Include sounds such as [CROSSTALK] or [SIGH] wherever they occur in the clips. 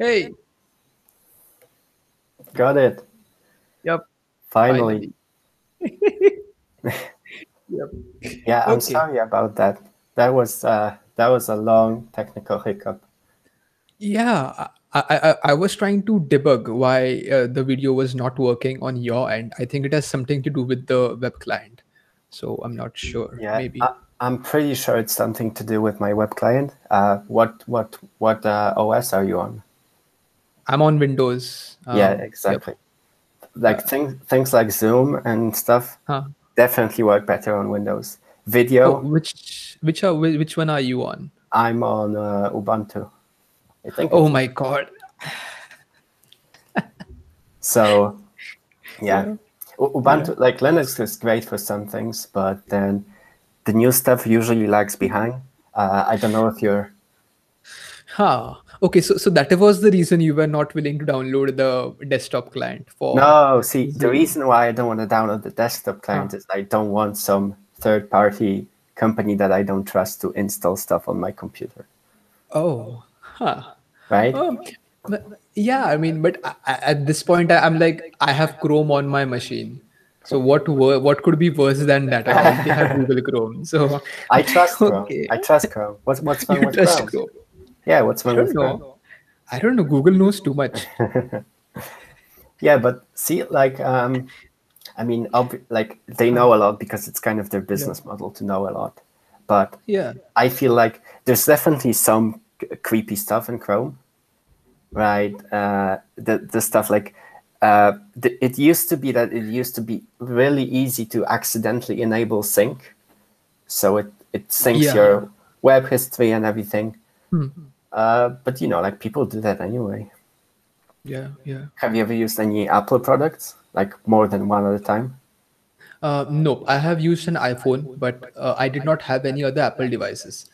Hey, Got it. yep, Finally. finally. [LAUGHS] Yep. Yeah, I'm Okay. sorry about that. That was uh that was a long technical hiccup. Yeah, I, I, I was trying to debug why uh, the video was not working on your end. I think it has something to do with the web client. So I'm not sure. Yeah, Maybe. I, I'm pretty sure it's something to do with my web client. Uh, what what what uh, OS are you on? I'm on Windows. yeah, Um, yep. exactly. Like things things like Zoom and stuff Huh. definitely work better on Windows. Oh, Video, which which are which one are you on? I'm on uh, Ubuntu. I think Oh my God. [LAUGHS] so. Yeah, Yeah. Ubuntu like Linux is great for some things, but then the new stuff usually lags behind. Uh, I don't know if you're Huh. Okay, so so that was the reason you were not willing to download the desktop client for. No, see, the reason why I don't want to download the desktop ah. client is I don't want some third party company that I don't trust to install stuff on my computer, Oh. Huh. right? Oh, but- yeah, I mean, but I, at this point, I, I'm like, I have Chrome on my machine. So what wor- what could be worse than that? I already have [LAUGHS] Google Chrome. So I trust [LAUGHS] Chrome. Okay. I trust Chrome. What's what's wrong with Chrome? Chrome. Yeah, what's I wrong don't know. I don't know. Google knows too much. [LAUGHS] Yeah, but see, like, um, I mean, ob- like they know a lot because it's kind of their business model to know a lot. But Yeah. I feel like there's definitely some creepy stuff in Chrome, right? Uh, the the stuff like uh, the, it used to be that it used to be really easy to accidentally enable sync, so it it syncs Yeah. your web history and everything. Hmm. Uh, but you know, like people do that anyway. Yeah. Yeah. Have you ever used any Apple products, like more than one at a time? Uh, no, I have used an iPhone, but uh, I did not have any other Apple devices.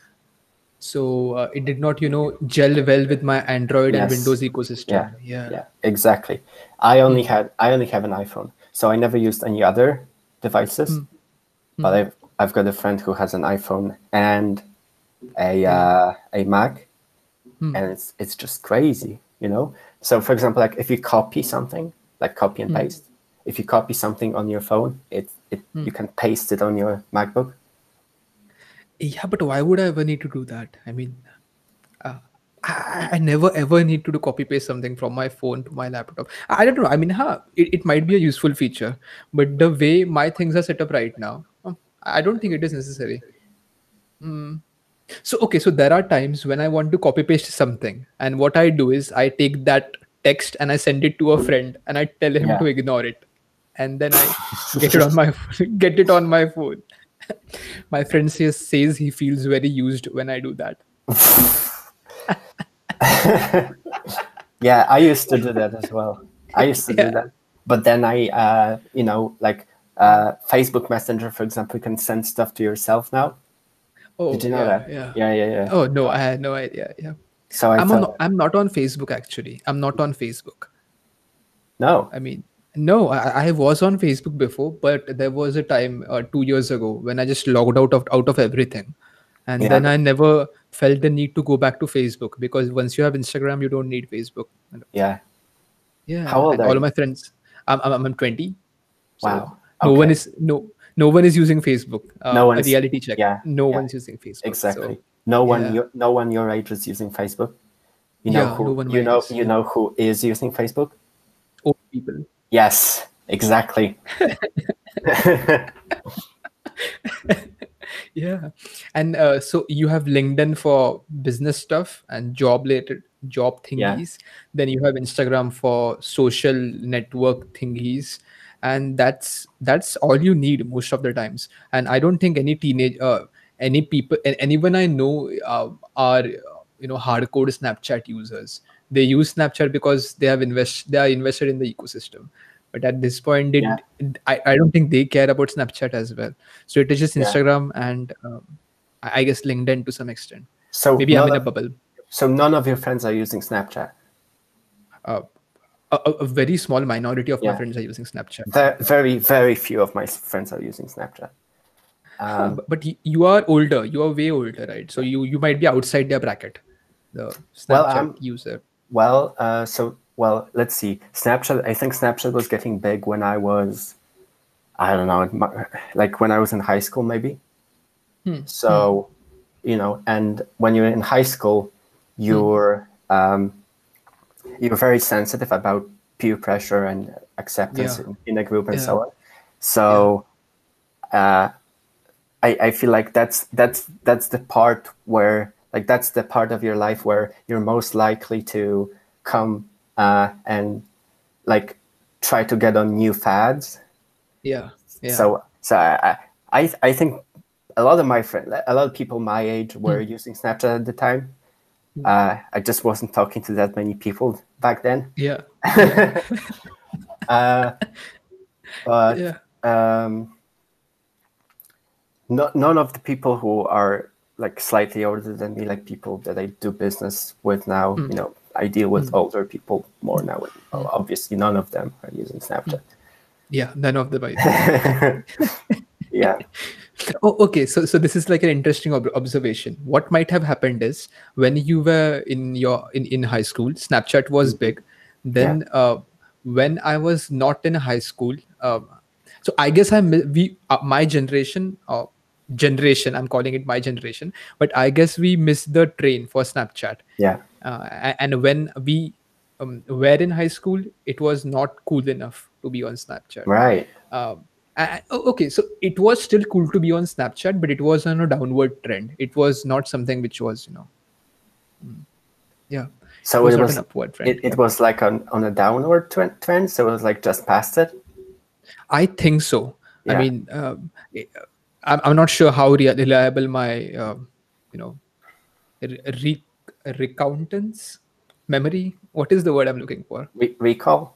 So uh, it did not, you know, gel well with my Android and Windows ecosystem. Yeah, Yeah. Yeah, exactly. I only had I only have an iPhone, so I never used any other devices. But I've I've got a friend who has an iPhone and a uh, a Mac, and it's it's just crazy, you know. So for example, like if you copy something, like copy and paste, if you copy something on your phone, it it you can paste it on your MacBook. Yeah, but why would I ever need to do that? I mean, uh, I, I never ever need to do copy paste something from my phone to my laptop. I don't know. I mean, huh, it, it might be a useful feature, but the way my things are set up right now, I don't think it is necessary. Mm. So, okay, so there are times when I want to copy paste something, and what I do is I take that text and I send it to a friend and I tell him Yeah. to ignore it. And then I get it on my [LAUGHS] get it on my phone. [LAUGHS] my friend says says he feels very used when I do that. [LAUGHS] Yeah, I used to do that as well. I used to Yeah. do that, but then I, uh, you know, like uh, Facebook Messenger, for example, you can send stuff to yourself now. Oh, Did you know yeah, that? Yeah. yeah, yeah. yeah. Oh no, I had no idea. Yeah. So I I'm thought, on, I'm not on Facebook actually. I'm not on Facebook. no, I mean, no, I, I was on Facebook before, but there was a time uh, two years ago when I just logged out of out of everything, and Yeah. then I never felt the need to go back to Facebook because once you have Instagram, you don't need Facebook. Yeah, Yeah. How old and are all you? of my friends, I'm I'm, I'm 20. so Wow. No one is no no one is using Facebook. Uh, No a one's- reality check. yeah, No yeah. one's using Facebook. so- exactly. no one, yeah. your, no one your age is using Facebook. You know Yeah, who, no one you know, age, you yeah. know who is using Facebook? old people. Yes, exactly. [LAUGHS] [LAUGHS] yeah and uh, so you have linkedin for business stuff and job related job thingies Yeah. thingies then you have instagram for social network thingies and that's that's all you need most of the times and i don't think any teenage uh, any people anyone i know uh, are you know hardcore snapchat users they use snapchat because they have invest they are invested in the ecosystem but at this point it, Yeah. I, I don't think they care about snapchat as well so it is just Yeah. instagram and um, i guess linkedin to some extent so maybe i'm in a bubble so none of your friends are using Snapchat. uh, a, a a very small minority of Yeah. my friends are using snapchat Ve- Very, very few of my friends are using Snapchat. Um, but, but you are older you are way older right so you you might be outside their bracket the snapchat Well, I'm- user Well, uh, so well, let's see. Snapchat. I think Snapchat was getting big when I was, I don't know, like when I was in high school, maybe. Hmm. So, you know, and when you're in high school, you're um, you're very sensitive about peer pressure and acceptance Yeah. in, in a group and Yeah. so on. So, uh, I, I feel like that's that's that's the part where like that's the part of your life where you're most likely to come uh, and like try to get on new fads. Yeah. Yeah. So so I I I think a lot of my friends, a lot of people my age were using Snapchat at the time. Uh, I just wasn't talking to that many people back then. yeah. [LAUGHS] Uh, but Yeah. um, no, none of the people who are like slightly older than me, like people that I do business with now, you know, I deal with older people more now. and Obviously, none of them are using Snapchat. Yeah. None of them. Are. [LAUGHS] [LAUGHS] Yeah, Oh, okay. So, so this is like an interesting ob- observation. What might have happened is when you were in your in, in high school, Snapchat was big. Then, uh, when I was not in high school, um, so I guess I'm we uh, my generation uh, generation. I'm calling it my generation, but I guess we missed the train for Snapchat. yeah, Uh, and when we um, were in high school, it was not cool enough to be on Snapchat right. um, I- oh, okay so it was still cool to be on snapchat but it was on a downward trend. It was not something which was you know mm, yeah. So was it was an upward trend it, it was like on, on a downward trend, trend, so it was like just past it. i think so. I mean um, I'm, I'm not sure how reliable my um, you know re- memory. What is the word i'm looking for? Re- recall.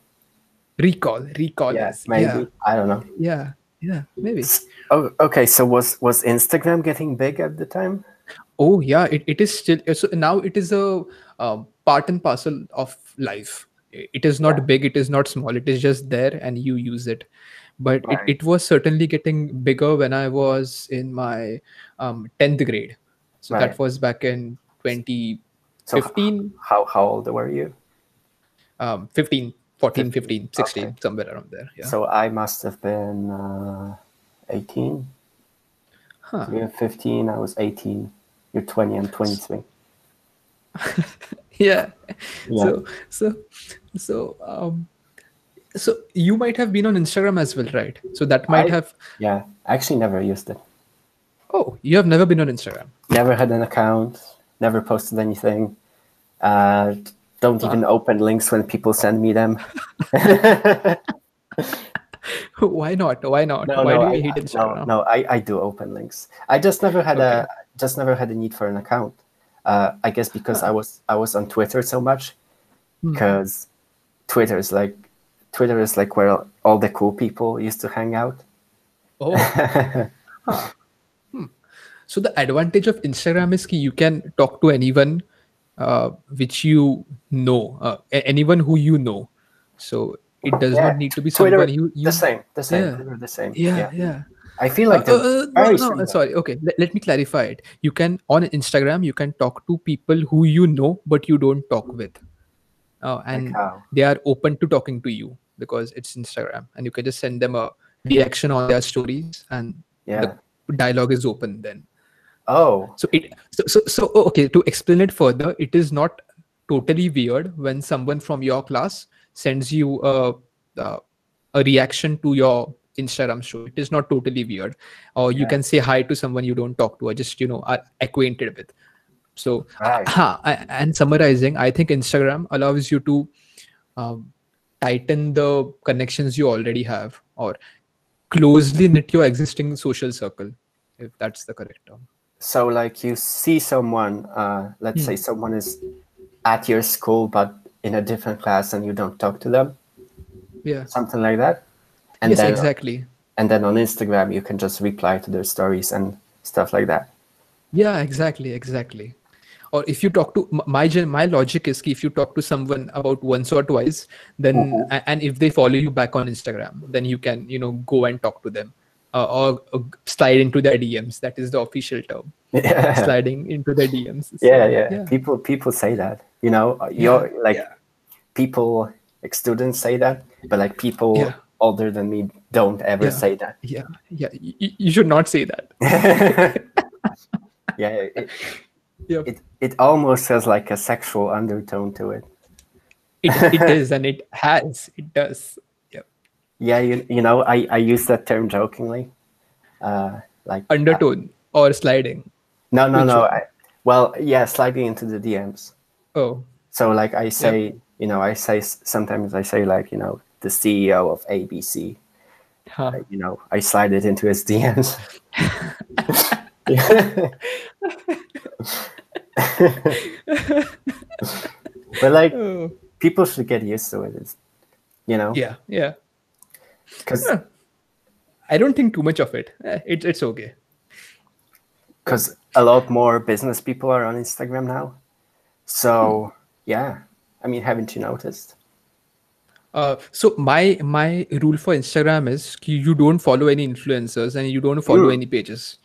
Recall recall Yes, maybe. yeah I don't know. yeah yeah maybe Oh, okay. So was was Instagram getting big at the time? Oh yeah, it, it is still so now it is a um, part and parcel of life. It is not Yeah. big, it is not small, it is just there and you use it. But Right. it, it was certainly getting bigger when I was in my um, 10th grade. So Right. that was back in 2015, So how how old were you? um, 15, 14, 15, 16, Okay. somewhere around there. Yeah. So I must have been uh, 18. Huh. You're 15. I was 18. You're 20. I'm 23. [LAUGHS] yeah. Yeah. So, so, so, um, so you might have been on Instagram as well, right? So that might I- have Yeah. I actually never used it. Oh, you have never been on Instagram. Never had an account. Never posted anything. Uh, don't even open links when people send me them. [LAUGHS] Why not? Why not? No, Why no, do I, you hate no, Instagram? no, I, I do open links. I just never had a just never had a need for an account. Uh, I guess because I was I was on Twitter so much Hmm. because Twitter is like Twitter is like where all the cool people used to hang out. Oh, [LAUGHS] huh. Hmm. So the advantage of Instagram is you can talk to anyone uh, which you know, uh, anyone who you know. So it does Yeah, not need to be Twitter someone you, you the same, the same, Yeah. Twitter the same. Yeah, yeah. I feel like Uh, uh, no, very no, similar. sorry. Okay, let, let me clarify it. You can on Instagram, you can talk to people who you know but you don't talk with, uh, and how? they are open to talking to you because it's Instagram, and you can just send them a reaction on their stories, and Yeah. the dialogue is open then. Oh, So it so, so so oh, okay to explain it further, it is not totally weird when someone from your class sends you a a, a reaction to your Instagram show. It is not totally weird, or you Yeah. can say hi to someone you don't talk to or just you know are acquainted with. So Right. ha, and summarizing, I think Instagram allows you to um, tighten the connections you already have or closely knit your existing social circle, if that's the correct term. So like you see someone, uh, let's Hmm. say someone is at your school but in a different class and you don't talk to them, Yeah. something like that. And yes, then exactly. and then on Instagram you can just reply to their stories and stuff like that. Yeah, exactly, exactly. Or if you talk to my my logic is ki if you talk to someone about once or twice, then Mm-hmm. and if they follow you back on Instagram, then you can you know go and talk to them, uh, or, or slide into their DMs. That is the official term. yeah, Sliding into their DMs. [LAUGHS] So, yeah, yeah. People people say that. You know, you're like yeah. people, like students say that, but like people Yeah. older than me don't ever Yeah. say that. yeah yeah you, you should not say that [LAUGHS] yeah, it, Yep. it it almost has like a sexual undertone to it. it, it is and it has it does. Yeah, you you know, I I use that term jokingly. Uh, like undertone or sliding no no which no. I, well, yeah, sliding into the DMs. oh So like I say, you know, I say sometimes I say like you know the CEO of ABC. huh. You know, I slide it into his DMs. [LAUGHS] [LAUGHS] but like oh. people should get used to it. It's, you know, yeah yeah because Huh. i don't think too much of it Eh, it's it's okay because a lot more business people are on Instagram now. So yeah, I mean, haven't you noticed? Uh, so my my rule for Instagram is you don't follow any influencers and you don't follow Mm. any pages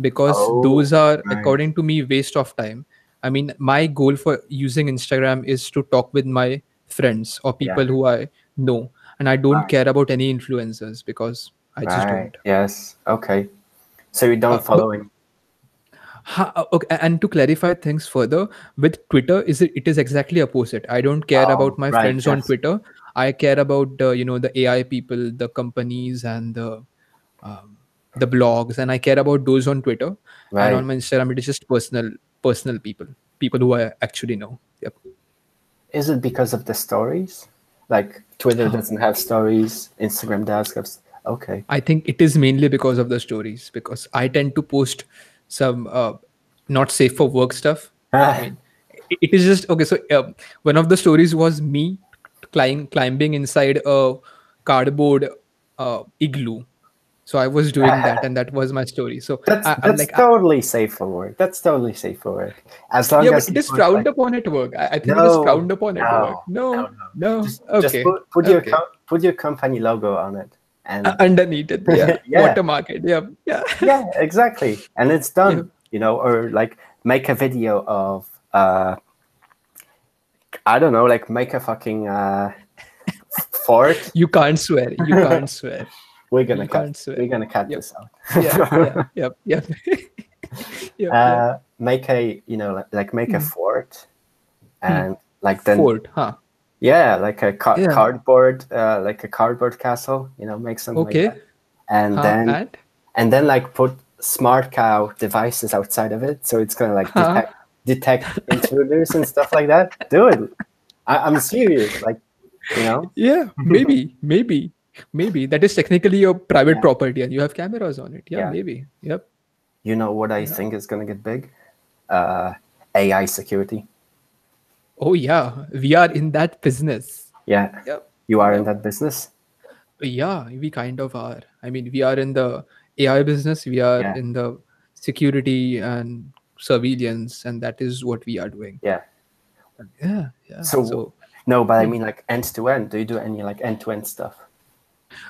because Oh, those are according to me waste of time. I mean, my goal for using Instagram is to talk with my friends or people Yeah. who I know, and I don't Right. care about any influencers because I just right. don't. Yes. Okay. So you don't Uh, follow him. Ha, uh, okay, and to clarify things further, with Twitter, is it, it is exactly opposite. I don't care Oh, about my right, friends on. Twitter. I care about uh, you know the AI people, the companies, and the um, the blogs, and I care about those on Twitter. Right. And on my Instagram, it is just personal personal people, people who I actually know. Yep. Is it because of the stories? Like Twitter doesn't have stories, Instagram does. have Okay. I think it is mainly because of the stories because I tend to post some uh, not safe for work stuff. I mean, it- is just okay. So um, one of the stories was me climb, climbing inside a cardboard uh, igloo. So I was doing that, and that was my story. So That's I, that's like, totally safe for work. That's totally safe for work. As long yeah, as but it you is frowned like- upon at work. I, I think it is No, frowned upon at no, work. No, no, no, Just, okay, just put, put your okay. com- put your company logo on it, and Uh, underneath it, [LAUGHS] yeah, Yeah. watermark it, yeah, yeah. [LAUGHS] yeah, exactly, and it's done. Yeah. You know, or like make a video of uh, I don't know, like make a fucking uh, [LAUGHS] fort. You can't swear. You can't swear. We're gonna cut. We're gonna cut Yep. this out. yeah, yeah, [LAUGHS] yep, yep. [LAUGHS] uh, make a you know like, like make a fort, and like then Hmm. Fort, huh? yeah, like a ca- Yeah. cardboard, uh, like a cardboard castle. You know, make something Okay. like that. and Huh, then and? and then like put SmartCow devices outside of it, so it's gonna like Huh? detect detect [LAUGHS] intruders and stuff like that. Do it. I, I'm serious. Like you know, Yeah, maybe, maybe, maybe. That is technically your private Yeah. property and you have cameras on it. Yeah, Yeah. maybe. Yep. you know what I think is gonna get big. Uh, AI security. Oh, yeah. We are in that business. Yeah, Yep. you are in that business. Yeah, we kind of are. I mean, we are in the AI business, we are Yeah. in the security and surveillance, and that is what we are doing. Yeah. Yeah, yeah. So- No, but I mean like end to end. Do you do any like end to end stuff?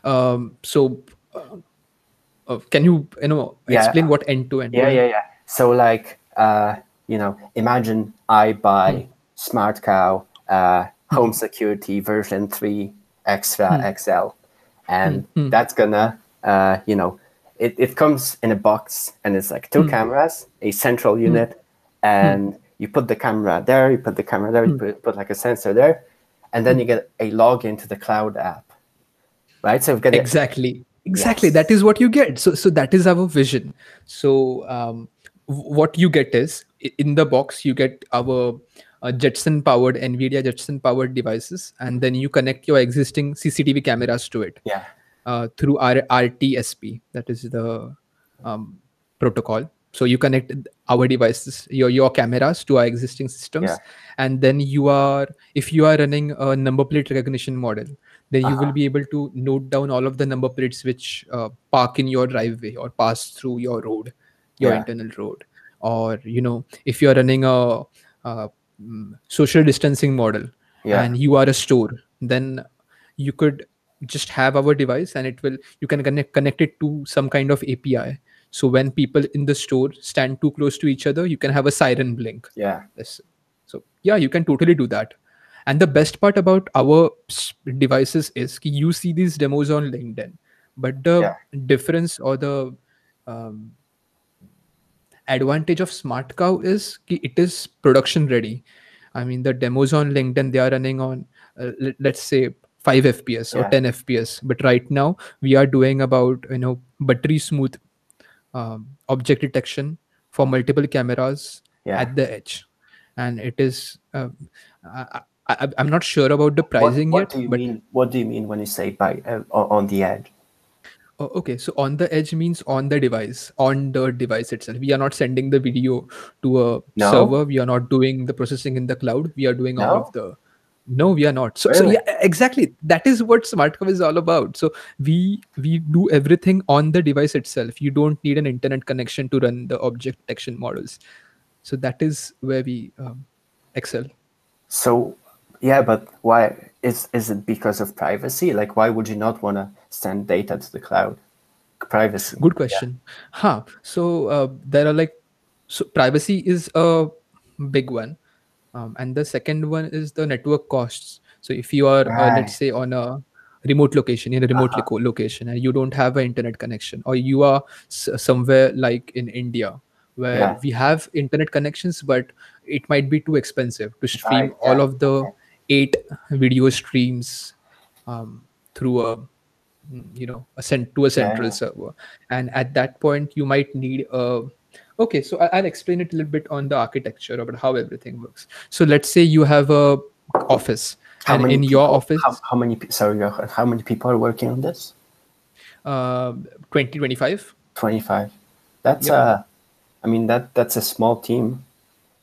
Um, so uh, can you, you know, Yeah. explain what end to end? Yeah, yeah, yeah. So like, uh, you know, imagine I buy Hmm. SmartCow uh, Home Security version three Extra XL, and Hmm. that's gonna, uh, you know, it, it comes in a box and it's like Hmm. two cameras, a central unit, and you put the camera there, you put the camera there, you put, put like a sensor there, and then you get a login to the cloud app, right? So exactly. Exactly. Yes. that is what you get. So so that is our vision. So um, what you get is in the box you get our uh, jetson powered nvidia jetson powered devices and then you connect your existing cctv cameras to it yeah, uh, through our rtsp that is the um, protocol. So you connect our devices your your cameras to our existing systems Yeah. and then you are if you are running a number plate recognition model then you will Uh-huh. be able to note down all of the number plates which uh, park in your driveway or pass through your road your Yeah. internal road or you know if you are running a, uh mm, social distancing model yeah, and you are a store then you could just have our device and it will you can connect connect it to some kind of api so when people in the store stand too close to each other you can have a siren blink yeah. Yes. so yeah you can totally do that and the best part about our devices is ki you see these demos on linkedin but the Yeah. difference or the um, advantage of SmartCow is ki it is production ready i mean the demos on linkedin they are running on uh, let, let's say 5 fps or Yeah. 10 fps but right now we are doing about you know buttery smooth um, object detection for multiple cameras Yeah. at the edge and it is uh, I, I, i'm not sure about the What, pricing what yet do you but mean? What do you mean when you say by uh, on the edge? Oh, okay, so on the edge means on the device, on the device itself. We are not sending the video to a No? server. We are not doing the processing in the cloud. We are doing all of the. No, we are not. So, so yeah, exactly. That is what SmartCow is all about. So we we do everything on the device itself. You don't need an internet connection to run the object detection models. So that is where we um, excel. So yeah, but why is is it because of privacy? Like why would you not want to send data to the cloud? Privacy. Good question. Huh. So uh, there are like so privacy is a big one, um, and the second one is the network costs. So if you are uh, let's say on a remote location in a remote loco- location and you don't have an internet connection, or you are s- somewhere like in India where Yeah. we have internet connections, but it might be too expensive to stream Right, all yeah, of the eight video streams um, through a you know a cent- to a central yeah. server and at that point you might need a okay so I- i'll explain it a little bit on the architecture about how everything works so let's say you have a office How and in your office How, how many? Sorry, how many people are working on this? uh, 2025 Twenty five. That's Yep. uh, I mean that that's a small team.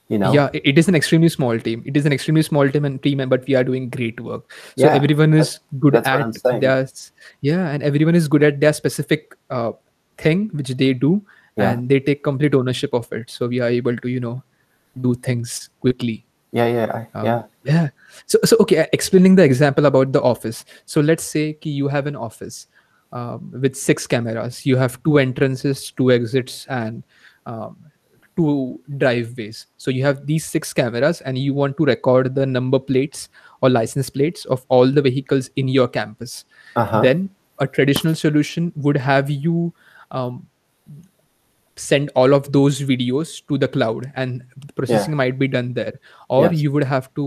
You know. yeah it- is an extremely small team. It is an extremely small team and team but we are doing great work. So Yeah, everyone is good at their yeah and everyone is good at their specific uh, thing which they do Yeah. and they take complete ownership of it. So we are able to you know do things quickly. Yeah, yeah, Um, yeah. yeah. So so okay explaining the example about the office. So let's say ki you have an office um, with six cameras. You have two entrances two exits and um, two driveways so you have these six cameras and you want to record the number plates or license plates of all the vehicles in your campus Uh-huh. then a traditional solution would have you um, send all of those videos to the cloud and the processing might be done there or Yes. you would have to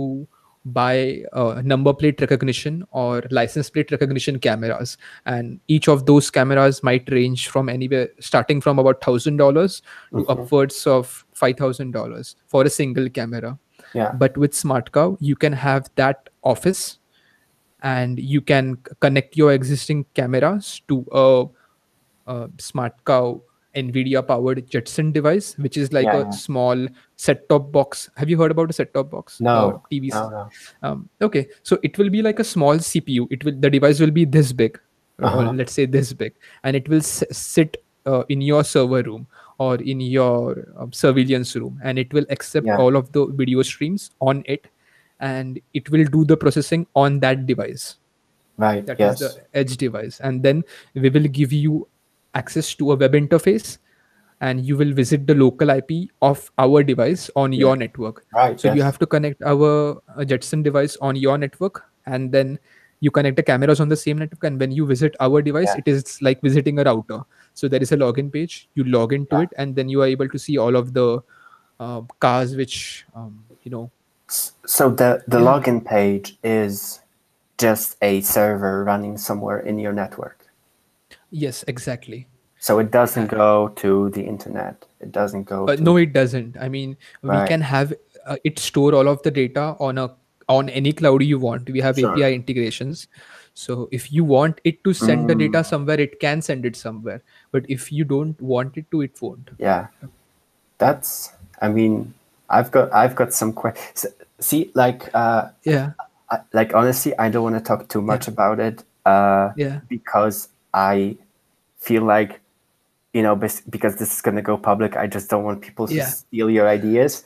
buy uh, number plate recognition or license plate recognition cameras. And each of those cameras might range from anywhere starting from about thousand dollars to upwards of five thousand dollars for a single camera. Yeah. but with SmartCow you can have that office and you can connect your existing cameras to a, a SmartCow nvidia powered jetson device which is like Yeah, a yeah. small set top box have you heard about a set top box No, tvs No, no. um, okay so it will be like a small cpu it will the device will be this big uh, or Uh-huh. let's say this big and it will s- sit uh, in your server room or in your um, surveillance room and it will accept Yeah. all of the video streams on it and it will do the processing on that device Right. that is yes. the edge device and then we will give you access to a web interface and you will visit the local ip of our device on your network Right. so you have to connect our uh, jetson device on your network and then you connect the cameras on the same network and when you visit our device Yeah. it is like visiting a router so there is a login page you log into Yeah. it and then you are able to see all of the uh, cars which um, you know So the the Yeah. login page is just a server running somewhere in your network. Yes exactly So it doesn't go to the internet. It doesn't go. Uh, to, no, it doesn't. I mean, we can have uh, it store all of the data on a on any cloud you want. We have Sure. API integrations. So if you want it to send the Mm. data somewhere, it can send it somewhere. But if you don't want it to, it won't. Yeah, that's. I mean, I've got I've got some questions. See, like, uh, Yeah, I, like honestly, I don't want to talk too much about it. Uh, yeah, because I feel like, you know, because this is going to go public, I just don't want people to Yeah. steal your ideas.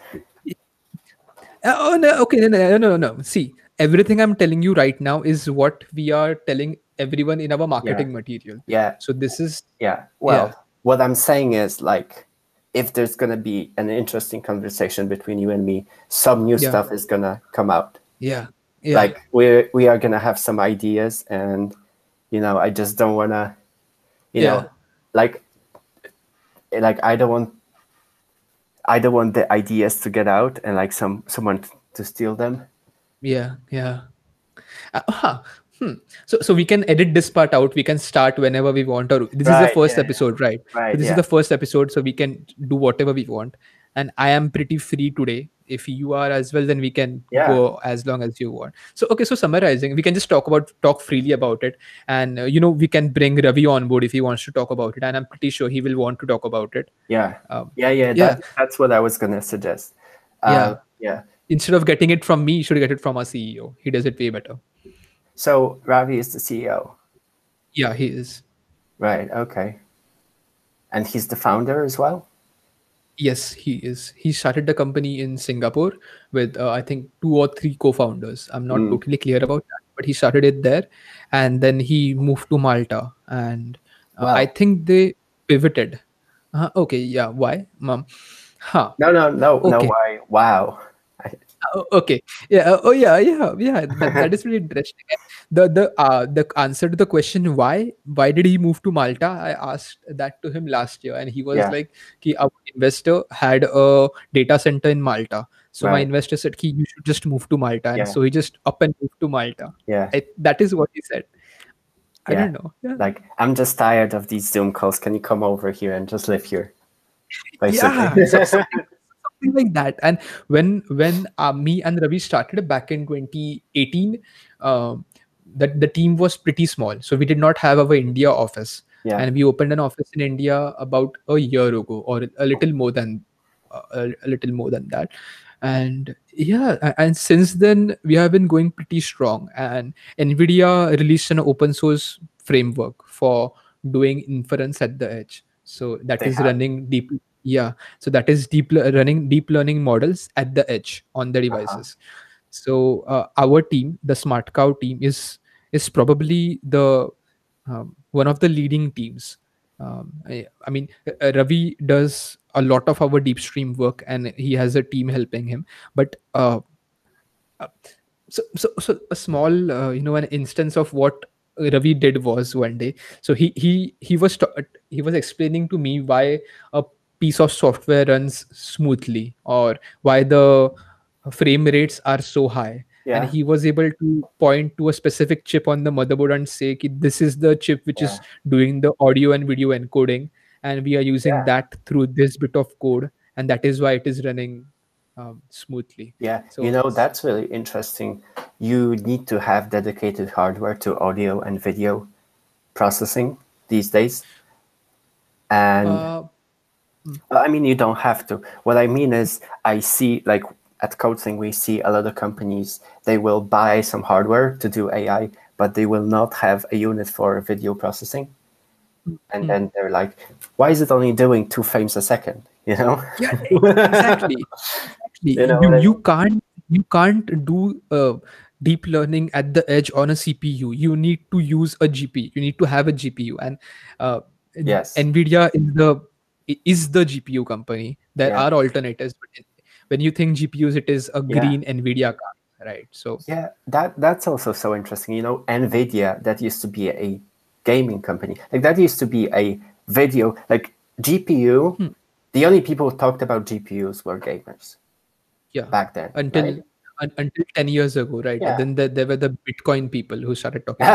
Uh, oh no, okay, no, no, no, no. See, everything I'm telling you right now is what we are telling everyone in our marketing material. Yeah, So this is yeah. Well, Yeah. what I'm saying is like, if there's gonna be an interesting conversation between you and me, some new Yeah. stuff is gonna come out. yeah yeah Like we we are gonna have some ideas, and you know, I just don't wanna, you Yeah. know, like like I don't want I don't want the ideas to get out and like some someone to steal them. Yeah, yeah. Uh, huh. Hmm. So, so we can edit this part out. We can start whenever we want. Or this is the first yeah. episode, right? Right, So this yeah. is the first episode, so we can do whatever we want. And I am pretty free today. If you are as well, then we can Yeah. go as long as you want. So, okay. So summarizing, we can just talk about talk freely about it, and uh, you know we can bring Ravi on board if he wants to talk about it, and I'm pretty sure he will want to talk about it. Yeah, Um, yeah, yeah. yeah. That, that's what I was gonna suggest. Uh, yeah. Instead of getting it from me, you should get it from our CEO. He does it way better. So Ravi is the CEO, Yeah, he is. right? Okay, and he's the founder as well. Yes, he is. He started the company in Singapore with, uh, I think, two or three co-founders. I'm not Mm. totally clear about that, but he started it there, and then he moved to Malta, and uh, Wow. I think they pivoted. Uh, okay, yeah. Why, mom? Huh. No, no, no, no. Okay. Why? Wow. Oh, okay. Yeah. uh, oh, yeah. Yeah. Yeah. [LAUGHS] That, that is really interesting. The the uh the answer to the question why why did he move to Malta? I asked that to him last year, and he was Yeah. like, "Ki our investor had a data center in Malta, so my investor said, "Ki you should just move to Malta," and Yeah. so he just up and moved to Malta. Yeah. I, that is what he said. I Yeah. don't know. Yeah. Like I'm just tired of these Zoom calls. Can you come over here and just live here? [LAUGHS] Basically. Yeah, [LAUGHS] something, like that. And when when uh, me and Ravi started back in 2018, um, that the team was pretty small, so we did not have our India office, yeah. and we opened an office in India about a year ago, or a little more than uh, a, little more than that. And yeah, and since then we have been going pretty strong. And Nvidia released an open source framework for doing inference at the edge. So that They is have? running deep. Yeah, so that is deep le- running deep learning models at the edge on the devices. So uh, our team, the SmartCow team, is is probably the um, one of the leading teams. Um, I, I mean, uh, Ravi does a lot of our DeepStream work, and he has a team helping him. But uh, uh, so, so, so a small, uh, you know, an instance of what Ravi did was one day. So he he he was ta- he was explaining to me why a piece of software runs smoothly or why the frame rates are so high Yeah. and he was able to point to a specific chip on the motherboard and say this is the chip which is doing the audio and video encoding and we are using Yeah. that through this bit of code and that is why it is running um, smoothly Yeah, So you know, that's really interesting. You need to have dedicated hardware to audio and video processing these days. And uh, I mean, you don't have to. What I mean is, I see, like at Codethink, we see a lot of companies, they will buy some hardware to do AI, but they will not have a unit for video processing. And Mm. then they're like, why is it only doing two frames a second? You know? yeah exactly exactly You know you, you can't you can't do uh, deep learning at the edge on a cpu you need to use a gpu you need to have a gpu and uh, Yes. nvidia is the is the gpu company there Yeah. are alternatives but when you think gpus it is a Yeah. green nvidia car right so Yeah, that that's also so interesting. You know, Nvidia that used to be a gaming company. Like that used to be a video like GPU. Hmm. The only people who talked about GPUs were gamers yeah back then. until right? until 10 years ago right Yeah. and then there, there were the bitcoin people who started [LAUGHS] talking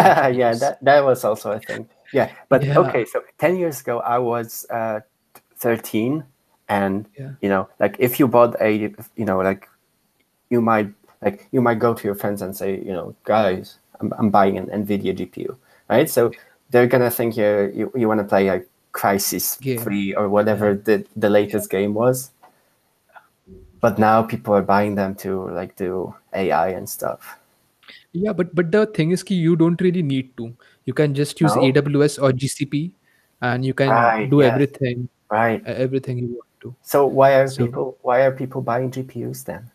yeah, that that was also a thing. Yeah, but Yeah. okay, so ten years ago I was uh, thirteen, and Yeah. you know, like if you bought a, you know, like you might like you might go to your friends and say, you know, guys, I'm I'm buying an Nvidia GPU, right? So they're gonna think you you, you want to play like Crysis Game. Three or whatever the the latest game was. But now people are buying them to like do AI and stuff. Yeah, but but the thing is, ki you don't really need to. You can just use No? AWS or GCP, and you can Right, do yes. everything Right. everything you want to. So why are So- people why are people buying GPUs then?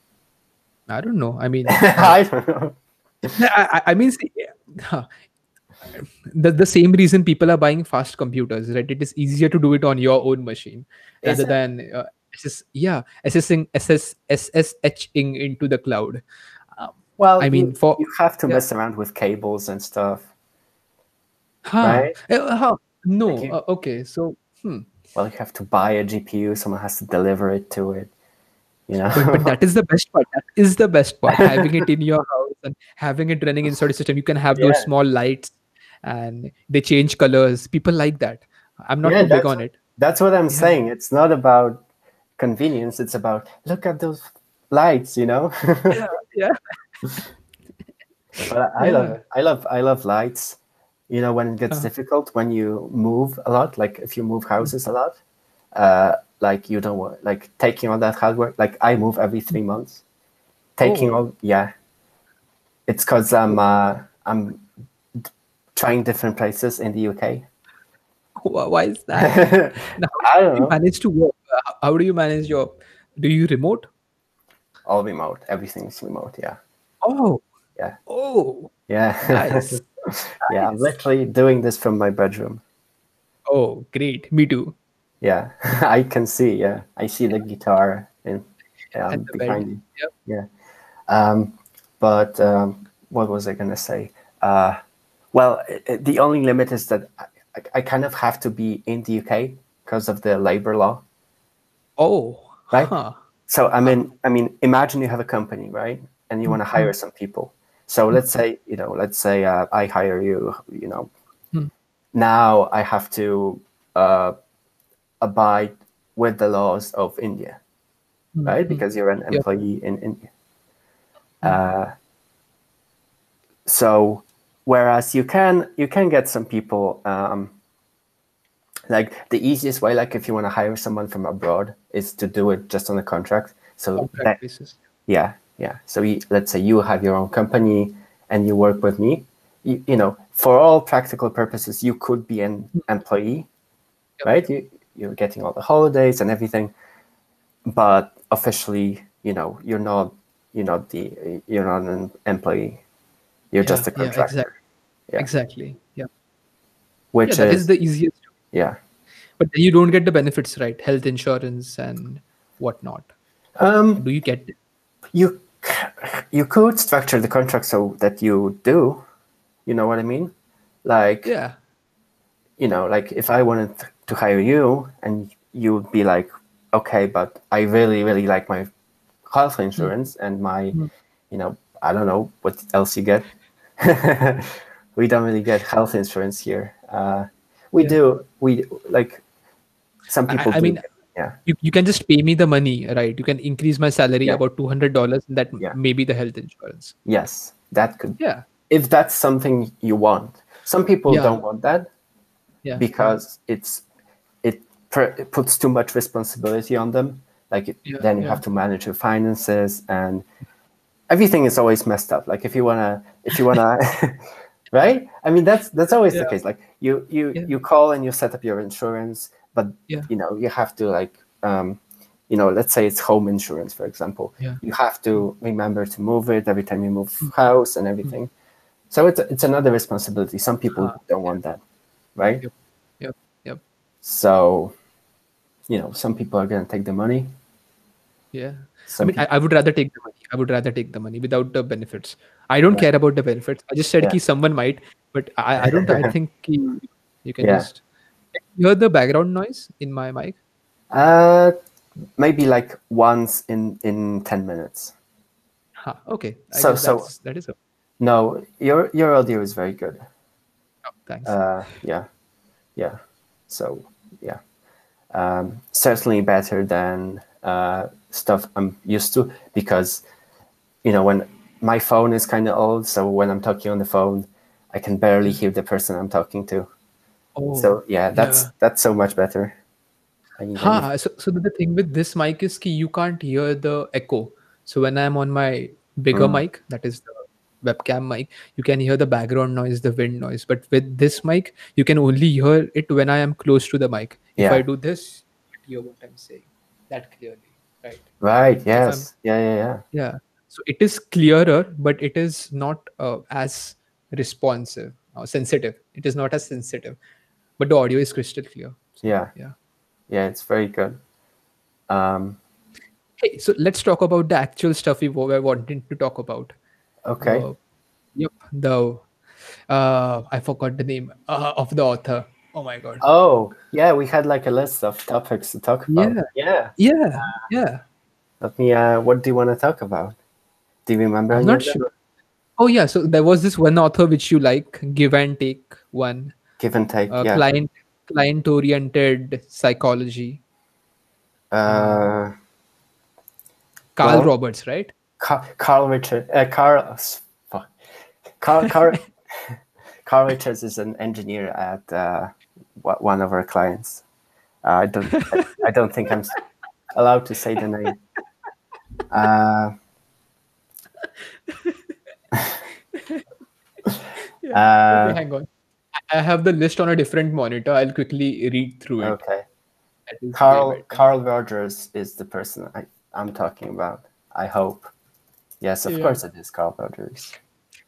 I don't know. I mean, [LAUGHS] I don't know. [LAUGHS] I, I- mean, see, [LAUGHS] the, the same reason people are buying fast computers right it is easier to do it on your own machine Is rather it? than uh, SS, yeah assessing ss sshing into the cloud um, Well, I mean, you, for- you have to yeah. mess around with cables and stuff. huh. Right? Uh, huh. no uh, okay so hmm. Well, you have to buy a GPU. Someone has to deliver it to it. You know. but, but that is the best part that is the best part [LAUGHS] having it in your house and having it running inside a system you can have those small lights and they change colors people like that i'm not Yeah, too big on it That's what I'm Yeah. saying. It's not about convenience. It's about look at those lights. You know. yeah yeah [LAUGHS] but I, I love. I love I love lights. You know, when it gets Uh-huh. difficult, when you move a lot, like if you move houses a lot, uh, like you don't want like taking all that hard work. Like I move every three months. Taking Oh. all yeah. It's because I'm uh, I'm trying different places in the UK. [LAUGHS] Why is that [LAUGHS] now, I don't know. manage to work Uh, how do you manage your do you remote All remote. Everything's remote. Yeah. oh Yeah. oh Yeah. [LAUGHS] Nice. [LAUGHS] yeah. I'm literally doing this from my bedroom. oh great me too Yeah, [LAUGHS] I can see. Yeah, I see the guitar in, [LAUGHS] um, the behind bed. you. Yep. Yeah. Um, but um, what was I gonna say? Uh, well, i- i- the only limit is that I, I- I kind of have to be in the UK because of the labor law. oh Right. huh. So I mean, I mean, imagine you have a company, right, and you want to hire some people. So let's say, you know, let's say uh, I hire you. You know, Hmm. now I have to uh, abide with the laws of India, right? Mhm. Because you're an employee in India. Uh, so, whereas you can you can get some people. Um, like the easiest way, like if you want to hire someone from abroad, is to do it just on a contract. So contract that, basis yeah, yeah. So you, let's say you have your own company and you work with me. You, you know, for all practical purposes, you could be an employee, Yep. right? You, you're getting all the holidays and everything, but officially, you know, you're not, you're not the, you're not an employee. You're just a Yeah, yeah, contractor, exactly Yeah. exactly yeah which yeah, is, is the easiest yeah. but then you don't get the benefits right health insurance and whatnot Um, do you get it? you you could structure the contract so that you do. You know what I mean? Like, yeah you know, like if I wanted to hire you and you would be like, okay, but I really, really like my health insurance and my, Mm. you know, I don't know what else you get. [LAUGHS] we don't really get health insurance here. Uh, we Yeah. do. We like some I- people. I do mean, get- yeah, you, you can just pay me the money right? You can increase my salary Yeah. about $200 and that Yeah. may be the health insurance. Yes, that could. yeah. If that's something you want, some people Yeah. don't want that. yeah. because it's it, per, it puts too much responsibility on them. Like it, then you have to manage your finances and everything is always messed up. Like if you want to if you want to [LAUGHS] [LAUGHS] right? I mean that's that's always the case. Like you you you call and you set up your insurance but Yeah. you know you have to like um you know let's say it's home insurance for example Yeah. you have to remember to move it every time you move house and everything so it's it's another responsibility some people Ah, don't want that right Yep. Yep. Yep. so, you know, some people are gonna take the money. yeah i Some mean I, I would rather take the money i would rather take the money without the benefits i don't care about the benefits i just said Yeah. ki someone might but i, I don't i [LAUGHS] think you can Yeah. just you hear the background noise in my mic uh, maybe like once in in ten minutes. huh, okay I So- so- that is a No, your your audio is very good. oh, thanks Uh, yeah, yeah. So yeah, um, certainly better than uh, stuff I'm used to because you know when my phone is kind of old, so when I'm talking on the phone, I can barely hear the person I'm talking to. Oh so yeah, that's yeah. that's so much better. I mean, Huh, so, so the thing with this mic is ki you can't hear the echo. So when I'm on my bigger Mm. mic, that is the webcam mic, you can hear the background noise, the wind noise. But with this mic, you can only hear it when I am close to the mic. If Yeah. I do this, you hear what I'm saying that clearly, right? Right. Yes. Yeah. Yeah. Yeah. Yeah. So it is clearer, but it is not uh, as responsive. or sensitive. It is not as sensitive, but the audio is crystal clear. So, Yeah. yeah. Yeah, it's very good. Um, Hey, so let's talk about the actual stuff we were wanting to talk about. okay. Uh, yep. The uh, I forgot the name uh, of the author. Oh my god. Oh, yeah, we had like a list of topics to talk about. Yeah. Yeah. Yeah. Yeah. Let me, uh, what do you want to talk about? Do you remember? I'm not sure. Oh yeah. So there was this one author which you like, give and take one. Give and take. Uh, yeah. Client client oriented psychology. Uh, Carl Well- Roberts, right? Carl, Carl Richard, uh, Carl, fuck. Carl, Carl, [LAUGHS] Carl Richards is an engineer at uh, one of our clients. Uh, I don't, I, I don't think I'm allowed to say the name. Uh, [LAUGHS] Yeah. uh, hang on. I have the list on a different monitor. I'll quickly read through it. okay. That is way Carl. Carl Rogers is the person I, I'm talking about. I hope. Yes, of Yeah. course it is Carl Rogers.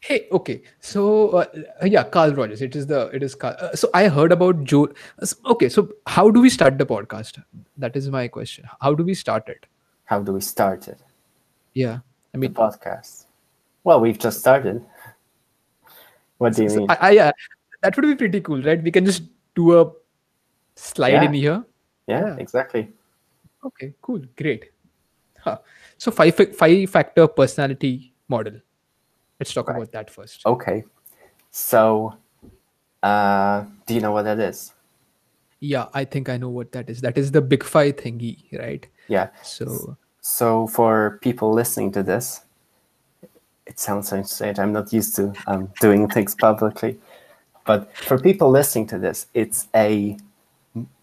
Hey, okay. So uh, yeah, Carl Rogers. It is the it is Carl. Uh, so I heard about Joe. Okay, so how do we start the podcast? That is my question. How do we start it? How do we start it? Yeah, I The mean, podcast. Well, we've just started. What do you mean? I, I, yeah, that would be pretty cool, right? We can just do a slide Yeah. in here. yeah, yeah. exactly. Okay, cool, great. Huh. So five five factor personality model. Let's talk Right. about that first. Okay. So, uh, do you know what that is? Yeah, I think I know what that is. That is the big five thingy, right? Yeah. So So, for people listening to this, it sounds so strange. I'm not used to um, doing things publicly. But for people listening to this, it's a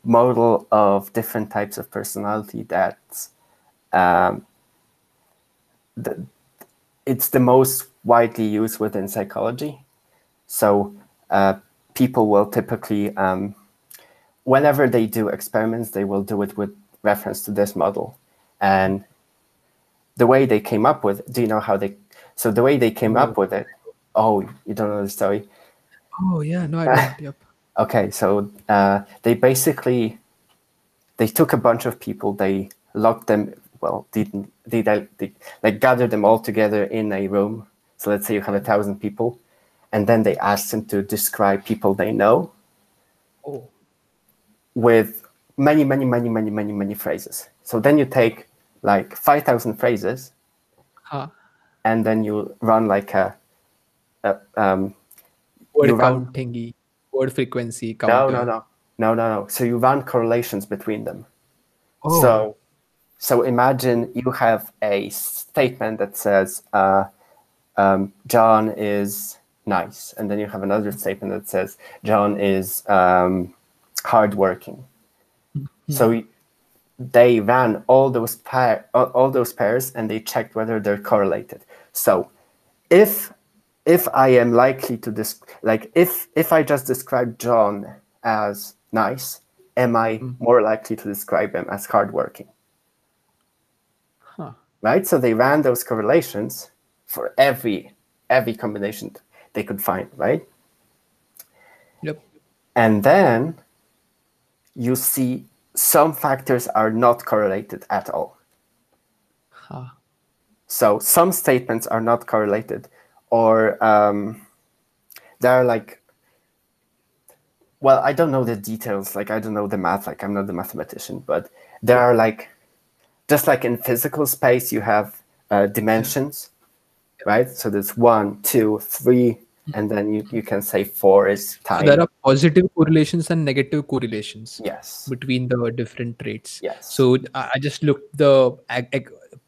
model of different types of personality that um, the, it's the most widely used within psychology. So uh, people will typically, um, whenever they do experiments, they will do it with reference to this model. And the way they came up with, do you know how they? So the way they came up with it. Oh, you don't know the story. Oh yeah, no, I don't. yep. Okay, so uh, they basically they took a bunch of people, they locked them. Well, didn't they, they, they like gathered them all together in a room. So let's say you have a thousand people, and then they asked them to describe people they know Oh, with many, many, many, many, many, many phrases. So then you take like five thousand phrases, huh. and then you run like a, a um, Word You run- thingy, word frequency no, counter. no, no, no, no, no. So you run correlations between them. Oh, So, so imagine you have a statement that says uh, um, John is nice, and then you have another statement that says John is um, hardworking. So they ran all those pair, all those pairs, and they checked whether they're correlated. So, if if I am likely to dis- like if if I just describe John as nice, am I mm-hmm. more likely to describe him as hardworking? huh. Right? So they ran those correlations for every every combination they could find, right? Yep. And then you see some factors are not correlated at all. Huh. So some statements are not correlated, or um, they're like, well, I don't know the details. Like I don't know the math. Like I'm not the mathematician, but there are like, just like in physical space, you have uh, dimensions, right? So there's one, two, three, and then you, you can say four is time So there are positive correlations and negative correlations yes. between the different traits. Yes. So I just looked the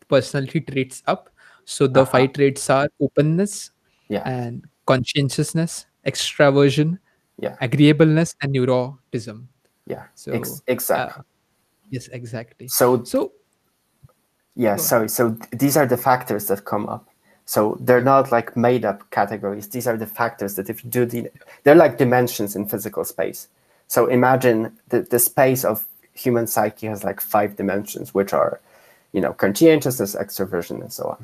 personality traits up. So the Uh-huh. five traits are openness Yeah. and conscientiousness, extraversion, Yeah. agreeableness, and neurotism. Yeah. So, Ex- exactly. Uh, yes, exactly. so So Yeah, sorry. So th- these are the factors that come up. So they're not like made up categories. These are the factors that if you do the, they're like dimensions in physical space. So imagine the, the space of human psyche has like five dimensions, which are, you know, conscientiousness, extroversion, and so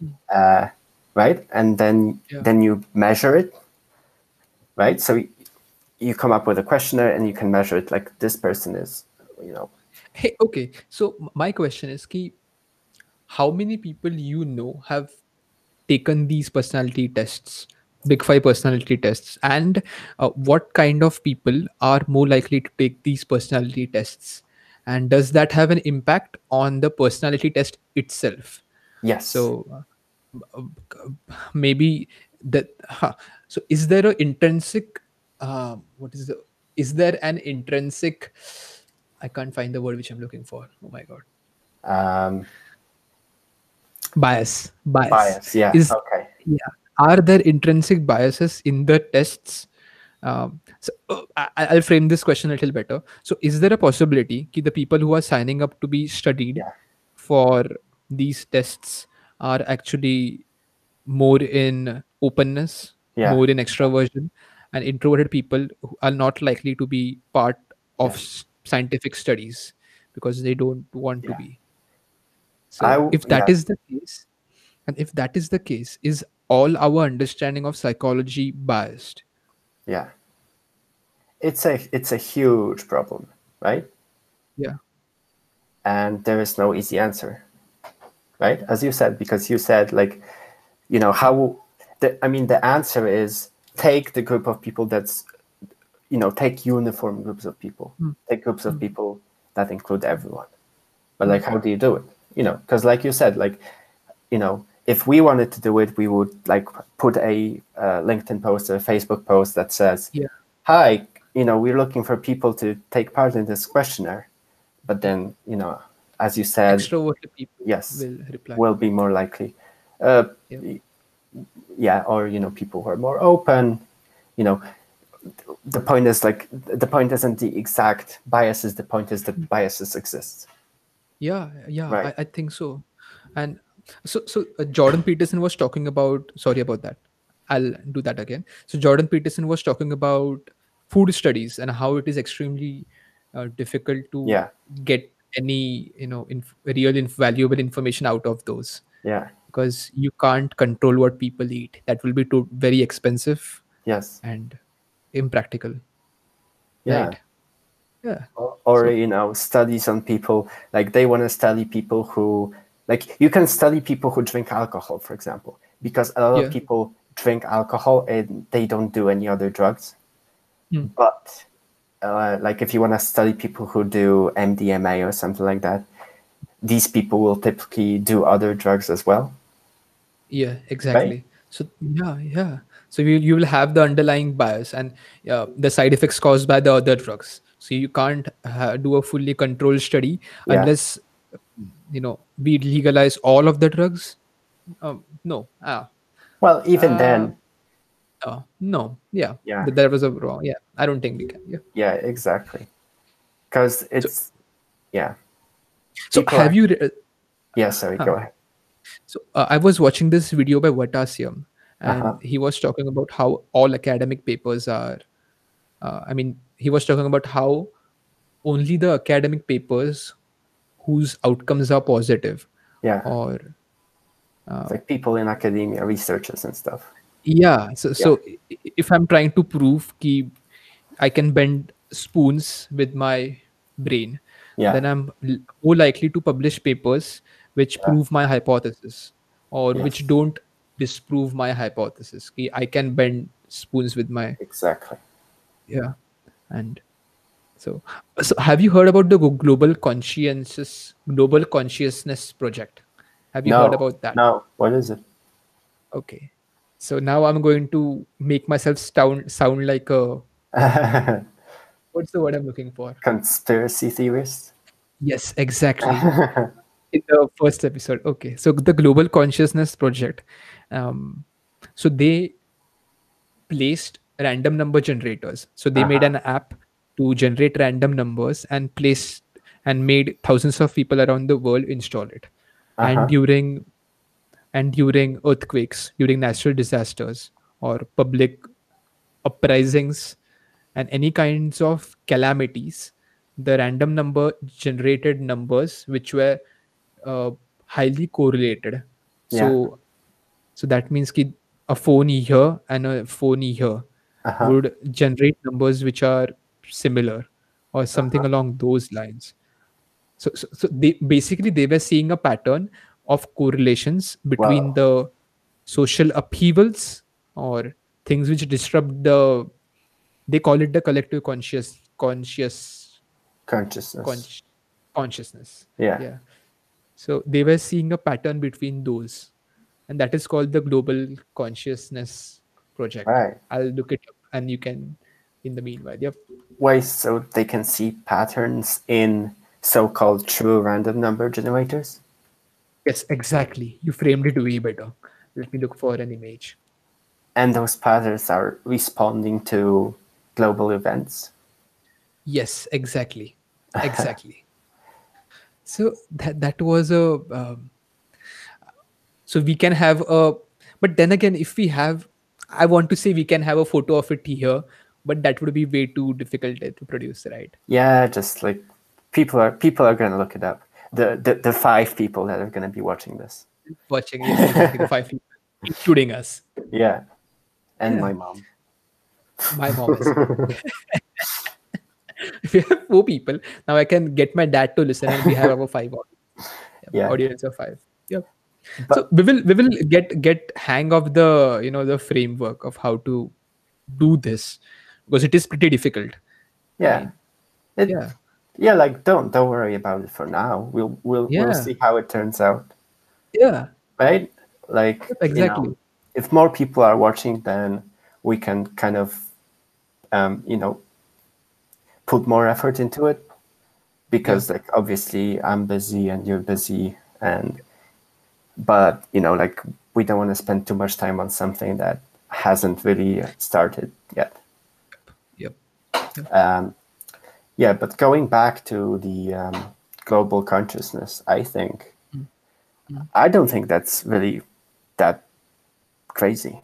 on. Uh, right? And then Yeah. then you measure it, right? So you come up with a questionnaire and you can measure it like this person is, you know. Hey, okay. So my question is, ki, how many people you know have taken these personality tests, Big Five personality tests, and uh, what kind of people are more likely to take these personality tests? And does that have an impact on the personality test itself? Yes. So uh, maybe that. Huh. So is there an intrinsic? Uh, what is the? Is there an intrinsic? I can't find the word which I'm looking for. Oh my god. Um, bias. Bias. bias. Yeah. Is, okay. Yeah. Are there intrinsic biases in the tests? Um, so uh, I, will frame this question a little better. So, is there a possibility that the people who are signing up to be studied yeah. for these tests are actually more in openness, yeah. more in extroversion, and introverted people are not likely to be part of yeah. scientific studies because they don't want to be. So, I, if that is the case, and if that is the case, is all our understanding of psychology biased? Yeah. It's a it's a huge problem, right? Yeah. And there is no easy answer. Right? As you said, because you said like, you know, how the I mean the answer is take the group of people that's you know, take uniform groups of people. Mm. Take groups of mm. people that include everyone. But like how do you do it? You know, because like you said, like, you know, if we wanted to do it, we would like put a uh, LinkedIn post or a Facebook post that says, yeah. "Hi, you know, we're looking for people to take part in this questionnaire." But then, you know, as you said, extroverted people yes, will reply. Will be more likely. Uh, yeah. yeah, or you know, people who are more open. You know, the point is like the point isn't the exact biases. The point is that biases exist. Yeah, yeah, Right. I, I think so. And so so uh, jordan peterson was talking about sorry about that i'll do that again so jordan peterson was talking about food studies and how it is extremely uh, difficult to Yeah. get any you know inf- real inf- valuable information out of those Yeah. because you can't control what people eat that will be too very expensive Yes. and impractical Yeah. right yeah or, or you know studies on people like they want to study people who like you can study people who drink alcohol for example because a lot Yeah. of people drink alcohol and they don't do any other drugs Hmm. but uh, like if you want to study people who do mdma or something like that these people will typically do other drugs as well. Yeah exactly. So yeah yeah. So you, you will have the underlying bias and uh, the side effects caused by the other drugs. So you can't uh, do a fully controlled study Yeah. unless you know we legalize all of the drugs? Um, no. Ah. Well even Uh, then uh, no yeah Yeah. Th- that was a wrong yeah i don't think we can yeah yeah exactly because it's yeah so People have are- you re- yeah sorry go ahead So uh, I was watching this video by Veritasium, and Uh-huh. he was talking about how all academic papers are. Uh, I mean, he was talking about how only the academic papers whose outcomes are positive, yeah or It's like people in academia researchers and stuff yeah. So so if I'm trying to prove ki I can bend spoons with my brain, yeah then I'm more likely to publish papers which prove my hypothesis or which don't disprove my hypothesis. I can bend spoons with my exactly yeah, and so so have you heard about the global consciences global consciousness project? Have you no heard about that? no what is it Okay, so now I'm going to make myself sound sound like a [LAUGHS] what's the word I'm looking for? conspiracy theorist Yes, exactly. [LAUGHS] in the first episode okay so the global consciousness project um so they placed random number generators so they made Uh-huh. an app to generate random numbers and placed and made thousands of people around the world install it Uh-huh. and during and during earthquakes during natural disasters or public uprisings and any kinds of calamities the random number generated numbers which were uh, highly correlated Yeah. so so that means ki a phone here and a phone here Uh-huh. would generate numbers which are similar or something along those lines so, so, so they basically they were seeing a pattern of correlations between Wow. the social upheavals or things which disrupt the they call it the collective conscious conscious Consciousness. con- consciousness yeah. yeah so they were seeing a pattern between those and that is called the global consciousness project Right. i'll look it up and you can in the meanwhile yep Ways so they can see patterns in so-called true random number generators. Yes exactly. You framed it way better. Let me look for an image. And those patterns are responding to global events. yes exactly. [LAUGHS] Exactly. So that that was a um, so we can have a but then again if we have i want to say we can have a photo of it here but that would be way too difficult to produce right? Yeah, just like people are people are gonna look it up. The the, the five people that are gonna be watching this. watching the five people including us Yeah. And Yeah. my mom. my mom is if [LAUGHS] we have four people now i can get my dad to listen and we have our five audience, Yeah. audience of five yep But- so we will we will get get hang of the you know the framework of how to do this because it is pretty difficult Yeah. It, yeah yeah, like don't don't worry about it for now. We'll we'll Yeah. we'll see how it turns out. yeah Right? Like you know, exactly if more people are watching then we can kind of um, you know put more effort into it because like obviously i'm busy and you're busy and but you know like we don't want to spend too much time on something that hasn't really started yet yep, yep um, yeah but going back to the um, global consciousness i think i don't think that's really that crazy.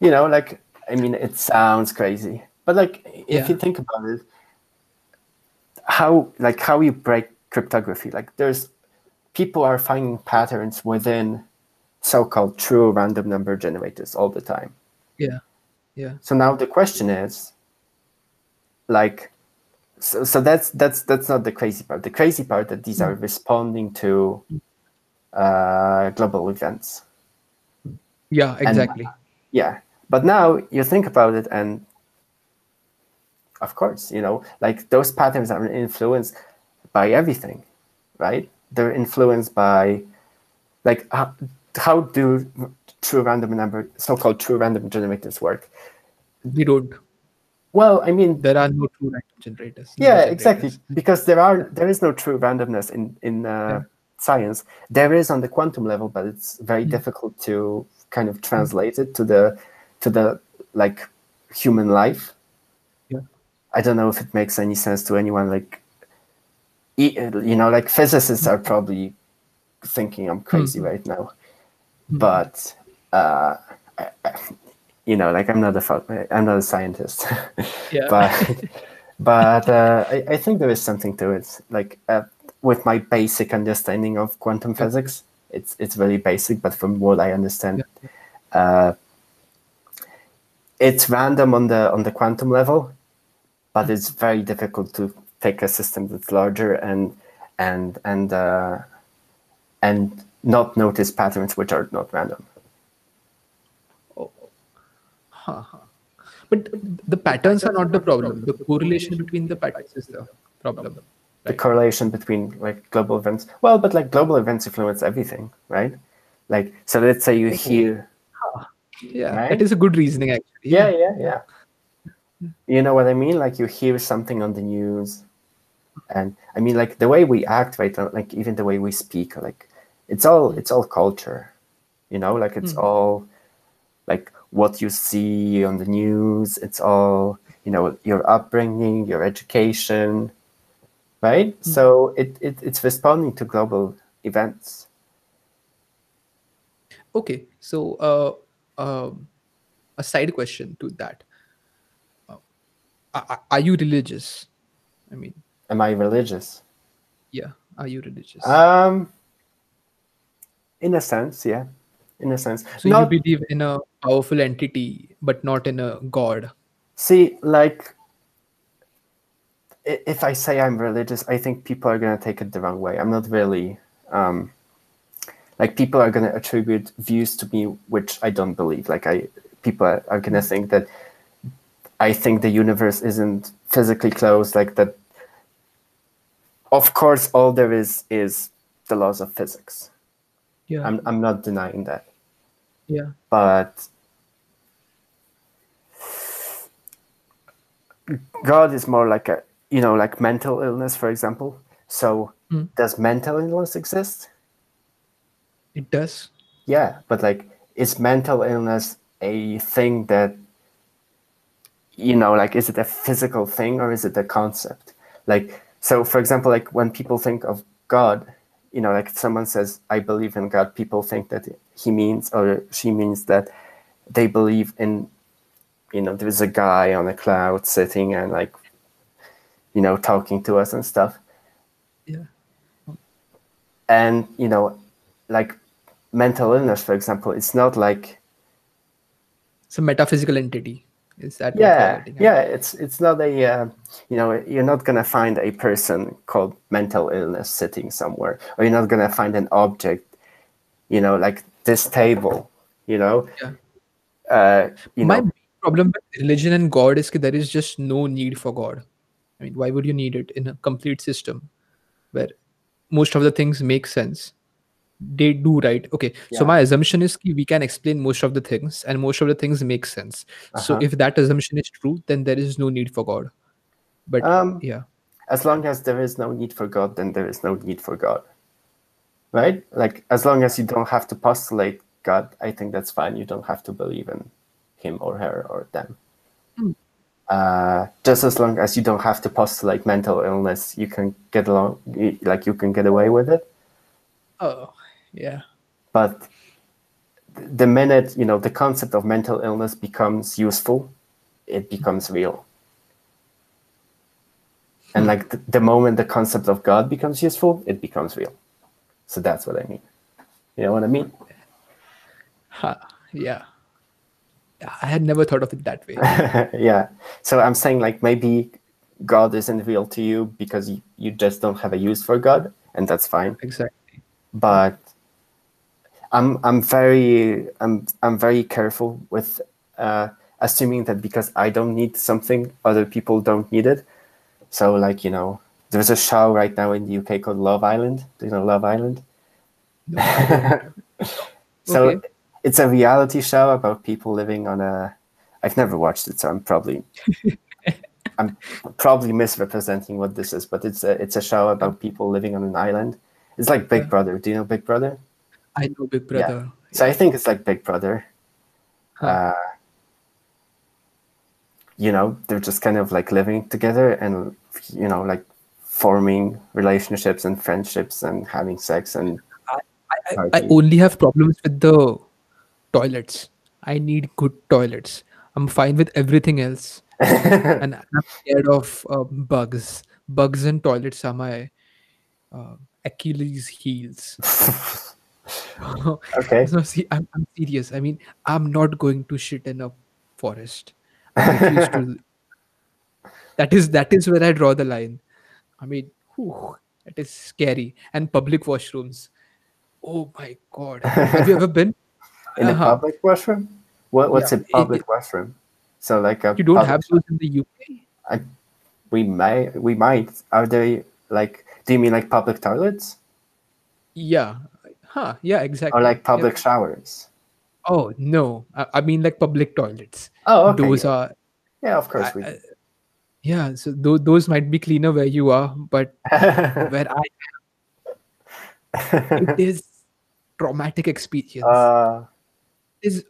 You know like i mean it sounds crazy but like if Yeah. you think about it how like how you break cryptography like there's people are finding patterns within so-called true random number generators all the time. Yeah. Yeah. So now the question is, like, so, so that's that's that's not the crazy part. The crazy part that these are responding to uh, global events. yeah exactly Yeah, but now you think about it, and of course, you know, like those patterns are influenced by everything, right? They're influenced by, like, how, how do true random number, so-called true random generators work? we don't Well, I mean, there are no true random generators no yeah exactly generators. [LAUGHS] because there are there is no true randomness in in uh, Yeah. science there is on the quantum level but it's very Mm. difficult to kind of translate it to the to the like human life Yeah. i don't know if it makes any sense to anyone like you know like physicists are probably thinking i'm crazy right now but uh I, I- you know like i'm not a i'm not a scientist [LAUGHS] yeah but [LAUGHS] but uh, I, I think there is something to it. Like uh, with my basic understanding of quantum physics, it's it's very basic. But from what I understand, uh, it's random on the on the quantum level, but it's very difficult to take a system that's larger and and and uh, and not notice patterns which are not random. Huh, huh. But the patterns are not the problem. The correlation between the patterns is the problem. the Right. correlation between like global events. Well, but like global events influence everything, right? Like so, let's say you hear, Yeah, Right? that is a good reasoning actually. yeah, yeah, yeah. You know what I mean? Like you hear something on the news, and I mean like the way we act, right? Like even the way we speak, like it's all it's all culture, you know? Like it's hmm. all like what you see on the news. It's all you know your upbringing, your education, right? So it, it it's responding to global events. Okay, so uh, um, a side question to that: uh, are, are you religious? I mean, Am I religious? yeah, are you religious? Um, in a sense, yeah. In a sense. So Not you believe in a powerful entity, but not in a god. see like if I say I'm religious, I think people are gonna take it the wrong way. I'm not really um, like people are gonna attribute views to me which I don't believe. Like I people are, are gonna think that I think the universe isn't physically closed, like that of course all there is is the laws of physics. Yeah. I'm I'm not denying that. Yeah. but God is more like a you know like mental illness, for example. So Hmm. does mental illness exist? It does. Yeah, but like is mental illness a thing that you know like is it a physical thing or is it a concept? Like so for example like when people think of God, you know like someone says I believe in God, people think that he means or she means that they believe in you know there's a guy on a cloud sitting and like you know talking to us and stuff Yeah. and you know like mental illness for example it's not like It's a metaphysical entity. Is that yeah you're getting at? yeah it's it's not a uh, you know you're not gonna find a person called mental illness sitting somewhere or you're not gonna find an object you know like this table you know Yeah. uh you My know main problem with religion and God is that there is just no need for God. I mean, why would you need it in a complete system where most of the things make sense? They do, right? Okay. So my assumption is ki we can explain most of the things and most of the things make sense. So Uh-huh. if that assumption is true, then there is no need for God. But um yeah. as long as there is no need for God, then there is no need for God. Right? Like, as long as you don't have to postulate God, I think that's fine. You don't have to believe in him or her or them. Hmm. Uh, just as long as you don't have to postulate mental illness, you can get along, like, you can get away with it. Oh, yeah. But the minute, you know, the concept of mental illness becomes useful, it becomes real. And like the, the moment the concept of God becomes useful, it becomes real. So that's what I mean. You know what I mean? Ha, yeah. I had never thought of it that way. [LAUGHS] yeah. So I'm saying like maybe God isn't real to you because you, you just don't have a use for God, and that's fine. exactly. But I'm I'm very I'm I'm very careful with uh, assuming that because I don't need something, other people don't need it. So like you know, there's a show right now in the UK called Love Island. Do you know Love Island? No, [LAUGHS] So Okay. it's a reality show about people living on a. I've never watched it, so I'm probably [LAUGHS] I'm probably misrepresenting what this is, but it's a it's a show about people living on an island. It's like Big Yeah. Brother. Do you know Big Brother? I know Big Brother. Yeah. So I think it's like Big Brother. Huh. Uh, you know, they're just kind of like living together and you know, like forming relationships and friendships and having sex and I, I Party. only have problems with the toilets. I need good toilets. I'm fine with everything else, [LAUGHS] and I'm scared of uh, bugs. Bugs in toilets are my uh, Achilles heels. [LAUGHS] [LAUGHS] okay. No, see, I'm, I'm serious. I mean, I'm not going to shit in a forest. I to. That is that is where I draw the line. I mean, whew, that is scary. And public washrooms. Oh my god! Have you ever been? [LAUGHS] In a Uh-huh. public washroom? What what's Yeah, a it- public washroom? So like a You don't have those in the UK? we may we might. Are they like do you mean like public toilets? Yeah. Huh. Yeah. Exactly. Or like Yeah. public showers? Oh no! I, I mean like public toilets. Oh okay. Those yeah. are. yeah, of course I- we I- yeah. So those those might be cleaner where you are, but [LAUGHS] where I it is traumatic experience. uh is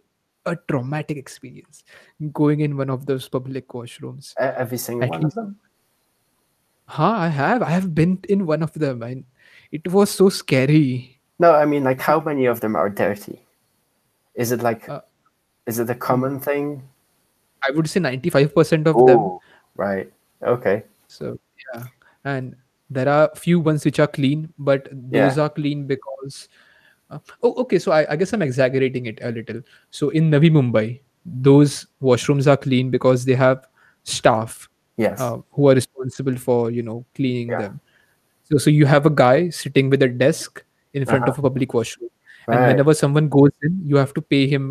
a traumatic experience going in one of those public washrooms. every single At one least- of them? Huh, I have. I have been in one of them and it was so scary. No, I mean like how many of them are dirty? Is it like Uh, is it a common thing? I would say 95% of them. Right. Okay. So yeah. And there are few ones which are clean, but those are clean because Uh, oh, okay. So I, I guess I'm exaggerating it a little. So in Navi Mumbai, those washrooms are clean because they have staff Yes. uh, who are responsible for you know cleaning Yeah. them. So so you have a guy sitting with a desk in front Uh-huh. of a public washroom, and whenever someone goes in, you have to pay him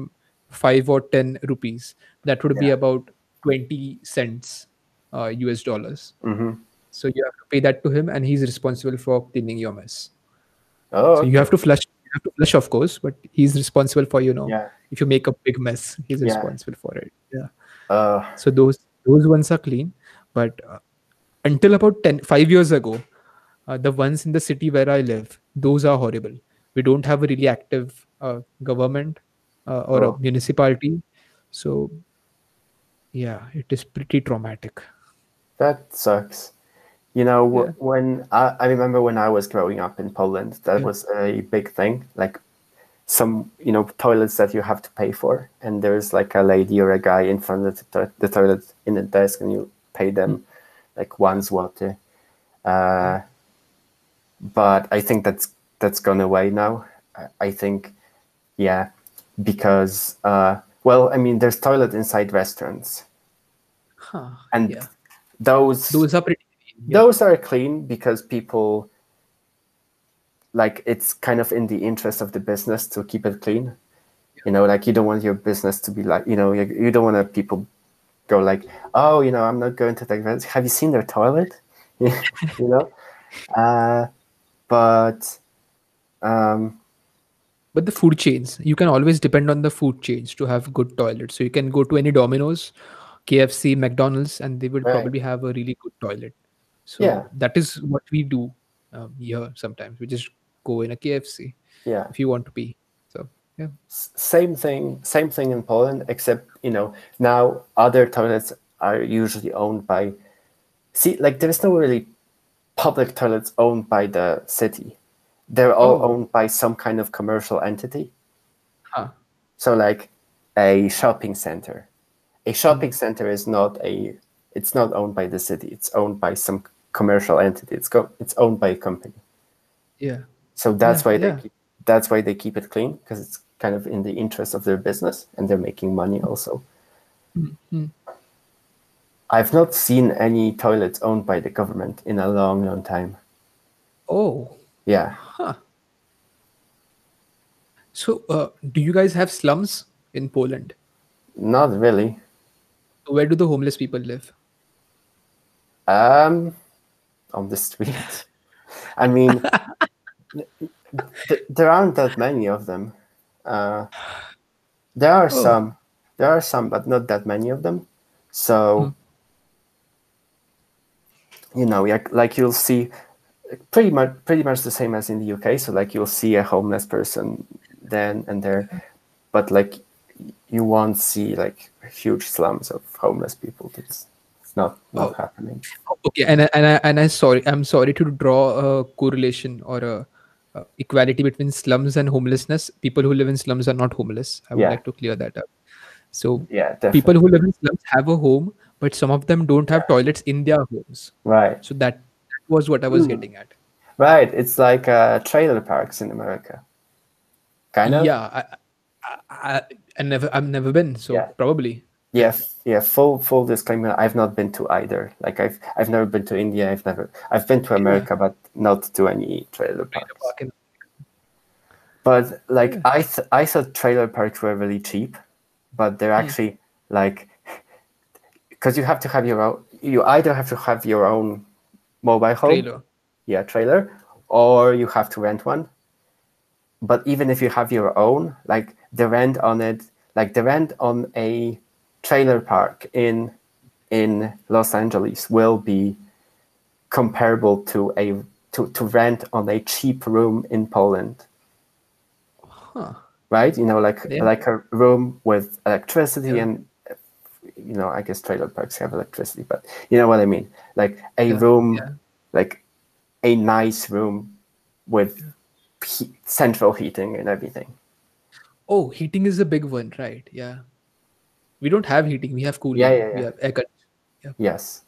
five or ten rupees. That would be about twenty cents uh, US dollars. hmm So you have to pay that to him, and he's responsible for cleaning your mess. Oh, So you have to flush. You have to flush, of course, but he's responsible for you know yeah. if you make a big mess, he's Yeah. responsible for it. Yeah. Uh, So those those ones are clean, but uh, until about 10, five years ago, uh, the ones in the city where I live, those are horrible. We don't have a really active uh, government uh, or Oh. a municipality, so yeah, it is pretty traumatic. That sucks. You know, Yeah. when I, I remember when I was growing up in Poland, that Yeah. was a big thing. Like some, you know, toilets that you have to pay for, and there's like a lady or a guy in front of the, to- the toilet in the desk, and you pay them like one zloty. Uh, but I think that's that's gone away now. I, I think, yeah, because uh, well, I mean, there's toilet inside restaurants, Huh. and yeah, those those are pretty. Yeah. those are clean because people like it's kind of in the interest of the business to keep it clean you know like you don't want your business to be like you know you, don't want to people go like oh you know i'm not going to the event have you seen their toilet [LAUGHS] you know [LAUGHS] uh, but um, But the food chains, you can always depend on the food chains to have good toilets. So you can go to any Domino's, KFC, McDonald's, and they will Right. probably have a really good toilet. So Yeah. that is what we do um, here sometimes. We just go in a KFC yeah if you want to pee. So yeah. S- same thing same thing in poland except you know now other toilets are usually owned by see like there's no really public toilets owned by the city they're all Oh. owned by some kind of commercial entity Huh. so like a shopping center a shopping center is not a it's not owned by the city it's owned by some commercial entity it's go it's owned by a company Yeah. so that's Yeah, why they yeah. keep, that's why they keep it clean because it's kind of in the interest of their business and they're making money also. Mhm. I've not seen any toilets owned by the government in a long, long time. Oh. Yeah. Huh. So uh, do you guys have slums in Poland? Not really. Where do the homeless people live? Um on the street. [LAUGHS] I mean [LAUGHS] th- there aren't that many of them. Uh, there are Oh. some. There are some, but not that many of them. So you know, like, like you'll see pretty much pretty much the same as in the UK. So like you'll see a homeless person then and there, but like you won't see like huge slums of homeless people. It's it's not not Oh. happening. Okay, and I, and I, and I sorry, I'm sorry to draw a correlation or a, a equality between slums and homelessness. People who live in slums are not homeless. I would Yeah. like to clear that up. So Yeah, definitely. people who live in slums have a home, but some of them don't have toilets in their homes. right. So that, that was what I was Hmm. getting at. Right, it's like uh, trailer parks in America. Kind of. Yeah, I, I, I never, I've never been. So Yeah. probably. Yeah, f- yeah. Full full disclaimer. I've not been to either. Like I've I've never been to India. I've never I've been to America, but not to any trailer parks. Park But like I th- I thought trailer parks were really cheap, but they're Hmm. actually like [LAUGHS] because you have to have your own. You either have to have your own mobile home, Trailer. yeah, trailer, or you have to rent one. But even if you have your own, like the rent on it, like the rent on a trailer park in in Los Angeles will be comparable to a to, to rent on a cheap room in Poland. Huh. Right? You know, like Yeah. like a room with electricity Yeah. and you know, I guess trailer parks have electricity, but you know what I mean. Like a Yeah, room like a nice room with he- central heating and everything. Oh, heating is a big one, right? Yeah. We don't have heating. We have cooling. Yeah, yeah, yeah. We have air conditioning. Yes,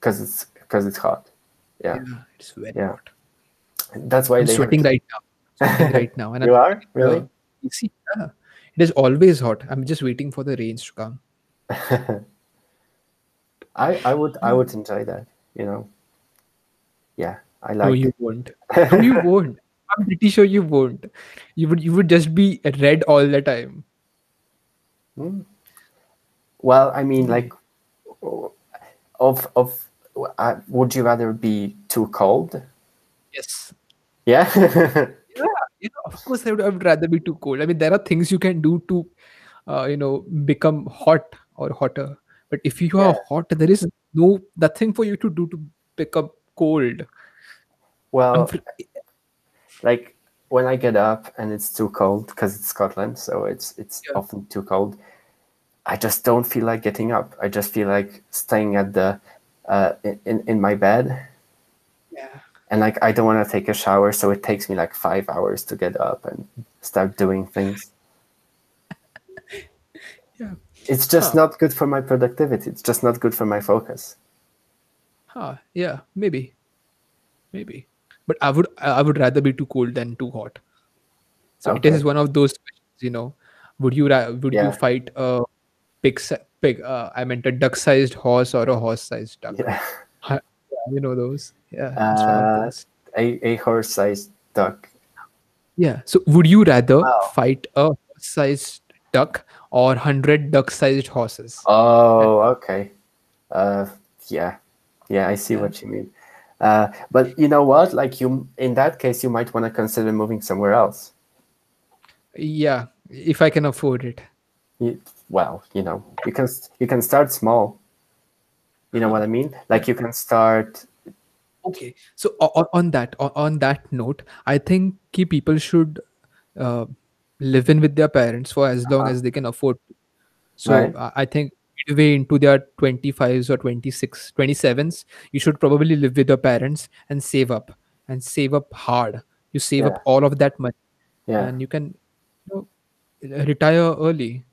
because it's because it's hot. Yeah, Yeah, it's very Yeah. hot. that's why I'm they sweating right now. sweating [LAUGHS] right now, and You I'm are uh, really? you see, yeah, it is always hot. I'm just waiting for the rains to come. [LAUGHS] I I would I would enjoy that. You know. Yeah, I like. No, you won't. No, you [LAUGHS] won't. I'm pretty sure you won't. You would you would just be red all the time. Hmm. Well, I mean, like, of of, uh, would you rather be too cold? Yes. Yeah. [LAUGHS] Yeah, you know, of course, I would, I would rather be too cold. I mean, there are things you can do to, uh, you know, become hot or hotter. But if you are Yeah. hot, there is no nothing for you to do to become cold. Well, like when I get up and it's too cold because it's Scotland, so it's it's Yeah. often too cold. I just don't feel like getting up. I just feel like staying at the uh, in in my bed, yeah. and like I don't want to take a shower, so it takes me like five hours to get up and start doing things. [LAUGHS] Yeah. It's just Huh. not good for my productivity. It's just not good for my focus. Huh. Yeah. Maybe. Maybe. But I would I would rather be too cold than too hot. So it Okay. is one of those questions, you know. Would you would Yeah. you fight a pig pig? Uh, I meant a duck-sized horse or a horse-sized duck. Yeah. [LAUGHS] You know those. Yeah, Uh, those. a, a horse-sized duck. Yeah. So would you rather Wow. fight a horse-sized duck or hundred duck-sized horses? Oh, okay. Uh, yeah, yeah, I see Yeah. what you mean. Uh, but you know what? Like you, in that case, you might want to consider moving somewhere else. Yeah, if I can afford it. You, well, you know, you can you can start small. You know what I mean? Like you can start. Okay. So on, on that on, that note, I think key people should uh, live in with their parents for as long Uh-huh. as they can afford. So Right. I think midway into their 25s or 26, 27s, you should probably live with your parents and save up and save up hard. You save Yeah. up all of that money Yeah. and you can you know, retire early.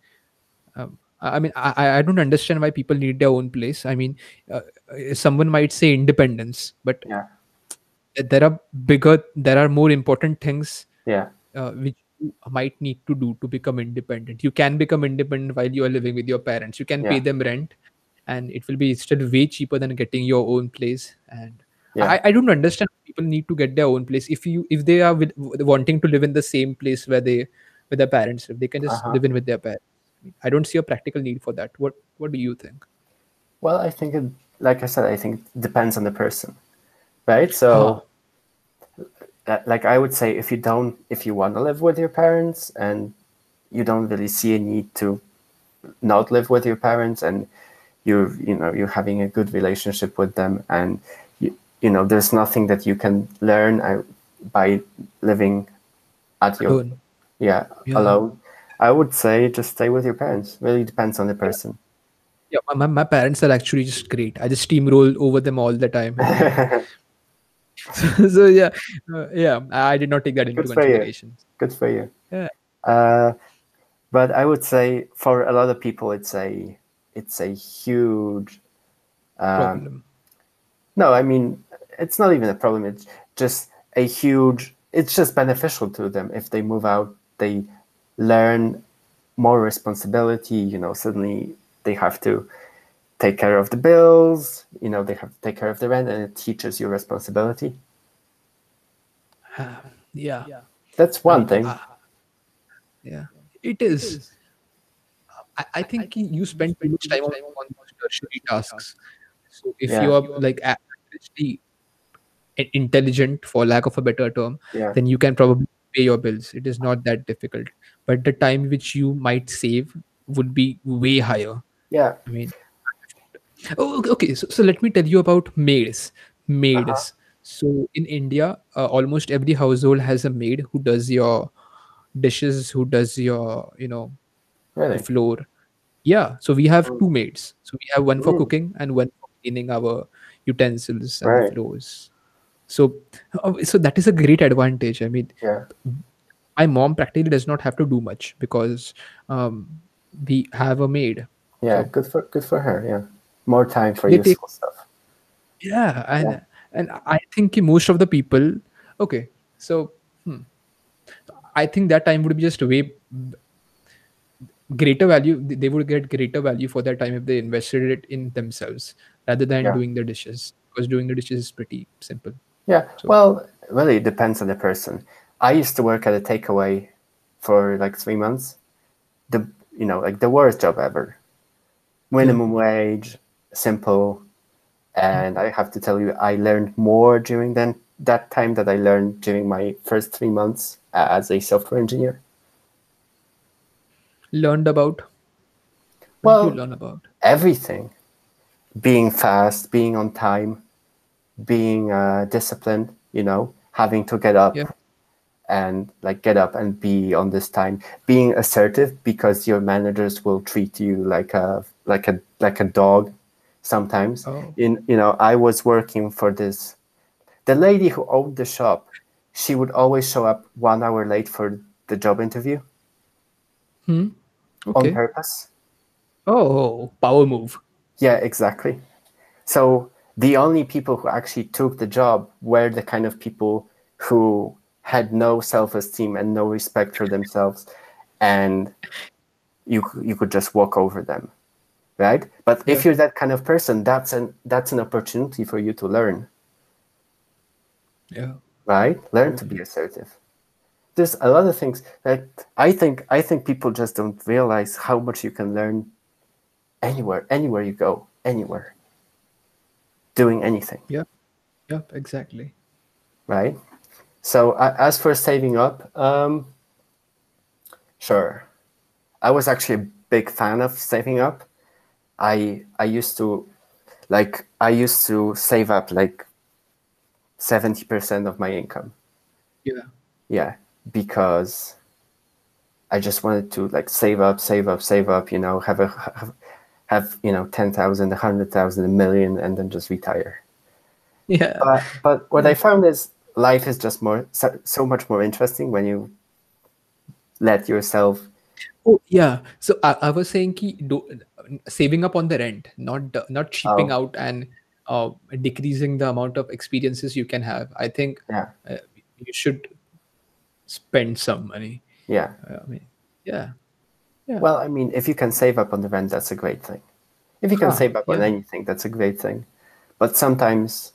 Um, I mean, I, I- don't understand why people need their own place. I mean, uh, someone might say independence, but Yeah. there are bigger, there are more important things Yeah. uh, which might need to do to become independent. You can become independent while you are living with your parents. You can pay them rent, and it will be still way cheaper than getting your own place. And Yeah. I, I don't understand people need to get their own place. If you if they are with, wanting to live in the same place where they with their parents live, they can just Uh-huh. live in with their parents. I don't see a practical need for that. What What do you think? Well, I think it, like I said, I think it depends on the person, right? So, uh, like I would say, if you don't, if you want to live with your parents and you don't really see a need to not live with your parents, and you're, you know, you're having a good relationship with them, and you, you know, there's nothing that you can learn uh, by living at your, Alone. yeah, Yeah. alone. I would say just stay with your parents. Really depends on the person. Yeah, my, my, my parents are actually just great. I just steamroll over them all the time. [LAUGHS] [LAUGHS] so yeah, uh, yeah, I did not take that into Good for you. consideration. Good for you. Yeah. Uh, but I would say for a lot of people, it's a it's a huge. Um, Problem. no, I mean it's not even a problem. It's just a huge. It's just beneficial to them if they move out. They learn more responsibility. You know, suddenly they have to take care of the bills. You know, they have to take care of the rent, and it teaches you responsibility. yeah, That's one thing. uh, yeah, it is. I, I think you spend too much time on, on tertiary tasks. So if Yeah. you are like actually intelligent, for lack of a better term, yeah. then you can probably pay your bills. It is not that difficult. But the time which you might save would be way higher. Yeah. I mean, oh, okay. So, so let me tell you about maids. Maids. Uh-huh. So in India, uh, almost every household has a maid who does your dishes, who does your, you know, the Really. floor. Yeah. So we have Mm. two maids. So we have one for Mm. cooking and one for cleaning our utensils and Right. floors. So, uh, so that is a great advantage. I mean, Yeah. my mom practically does not have to do much because um, we have a maid. Yeah. So- Good for good for her. Yeah. More time for They take- useful stuff. yeah and and i think most of the people okay so hmm, I think that time would be just way greater value. They would get greater value for that time if they invested it in themselves rather than Yeah. doing the dishes. Because doing the dishes is pretty simple. Yeah. Well, really, it depends on the person. I used to work at a takeaway for like three months. The you know like the worst job ever. Minimum wage, simple, and I have to tell you, I learned more during then that time that I learned during my first three months as a software engineer. Learned about. What Well, you learn about? everything being fast being on time being uh, disciplined you know having to get up Yeah. and like get up and be on this time being assertive because your managers will treat you like a like a like a dog sometimes Oh. in you know i was working for this the lady who owned the shop she would always show up one hour late for the job interview Hmm. on purpose Oh, power move. Yeah, exactly. So the only people who actually took the job were the kind of people who had no self-esteem and no respect for themselves, and you you could just walk over them, right? But if you're that kind of person, that's an that's an opportunity for you to learn, Yeah. right? Learn to be assertive. There's a lot of things that I think I think people just don't realize how much you can learn anywhere, anywhere you go, anywhere, doing anything. Yep. Yep. Exactly. right? So uh, as for saving up, um, sure, I was actually a big fan of saving up. I I used to, like, I used to save up like seventy percent of my income. Yeah. Yeah, because I just wanted to like save up, save up, save up. You know, have a have, have you know ten thousand, a hundred thousand, a million, and then just retire Yeah. but but what I found is life is just more so, so much more interesting when you let yourself. Oh yeah. So I, I was saying ki do, saving up on the rent, not not cheaping Oh. out and uh, decreasing the amount of experiences you can have. I think Yeah, uh, you should spend some money. yeah. Uh, I mean, yeah. Yeah. Well, I mean, if you can save up on the rent, that's a great thing. If you can Ah, save up on anything, that's a great thing. But sometimes,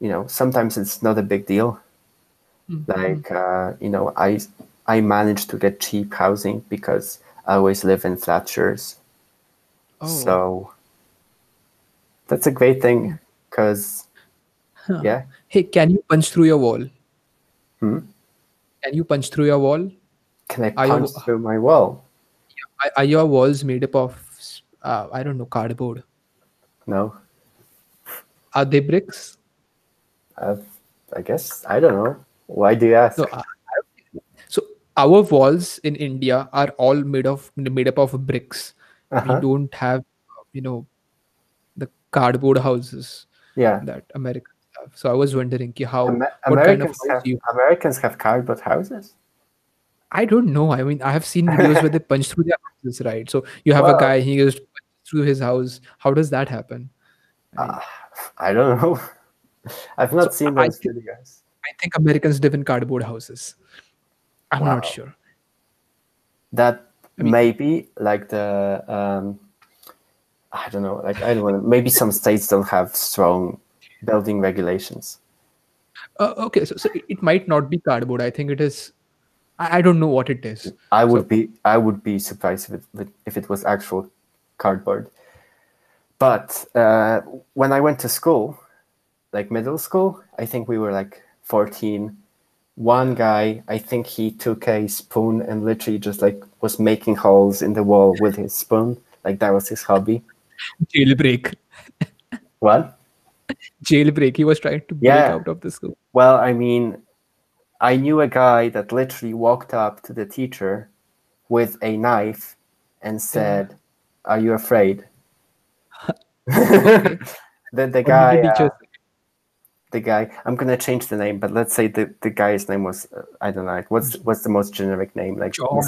you know, sometimes it's not a big deal. Mhm. Like, uh, you know, I I managed to get cheap housing because I always live in flat shares. Oh. So that's a great thing because, Huh. yeah. Hey, can you punch through your wall? Hmm? Can you punch through your wall? Can I punch through my wall? Are, are your walls made up of uh, I don't know cardboard? No. Are they bricks? Uh, I guess I don't know. Why do you ask? No. So our walls in India are all made of made up of bricks. Uh-huh. We don't have, you know, the cardboard houses Yeah. that Americans have. So I was wondering ki how Amer- what kind of Americans house have you Americans have cardboard houses. I don't know. I mean, I have seen videos where they [LAUGHS] punch through their houses, right? So you have Wow. a guy, he goes through his house. How does that happen? I, mean, Uh, I don't know. [LAUGHS] I've not So seen I those think- videos. I think Americans live in cardboard houses. I'm not sure. That I mean- maybe like the um, I don't know. Like I don't know. Maybe some states don't have strong building regulations. Uh, okay, so, so it, it might not be cardboard. I think it is. I, I don't know what it is. I would So- be I would be surprised if it if it was actual cardboard. But uh, when I went to school, like middle school, I think we were like 14. One guy, I think he took a spoon and literally just like was making holes in the wall with his spoon. Like that was his hobby. Jailbreak. What? Jailbreak. He was trying to break Yeah. out of the school. Well, I mean, I knew a guy that literally walked up to the teacher with a knife and said, "Are you afraid?" [LAUGHS] Okay. [LAUGHS] the the What did guy, uh, the guy. I'm gonna change the name, but let's say the, the guy's name was uh, I don't know. Like, what's what's the most generic name? Like John.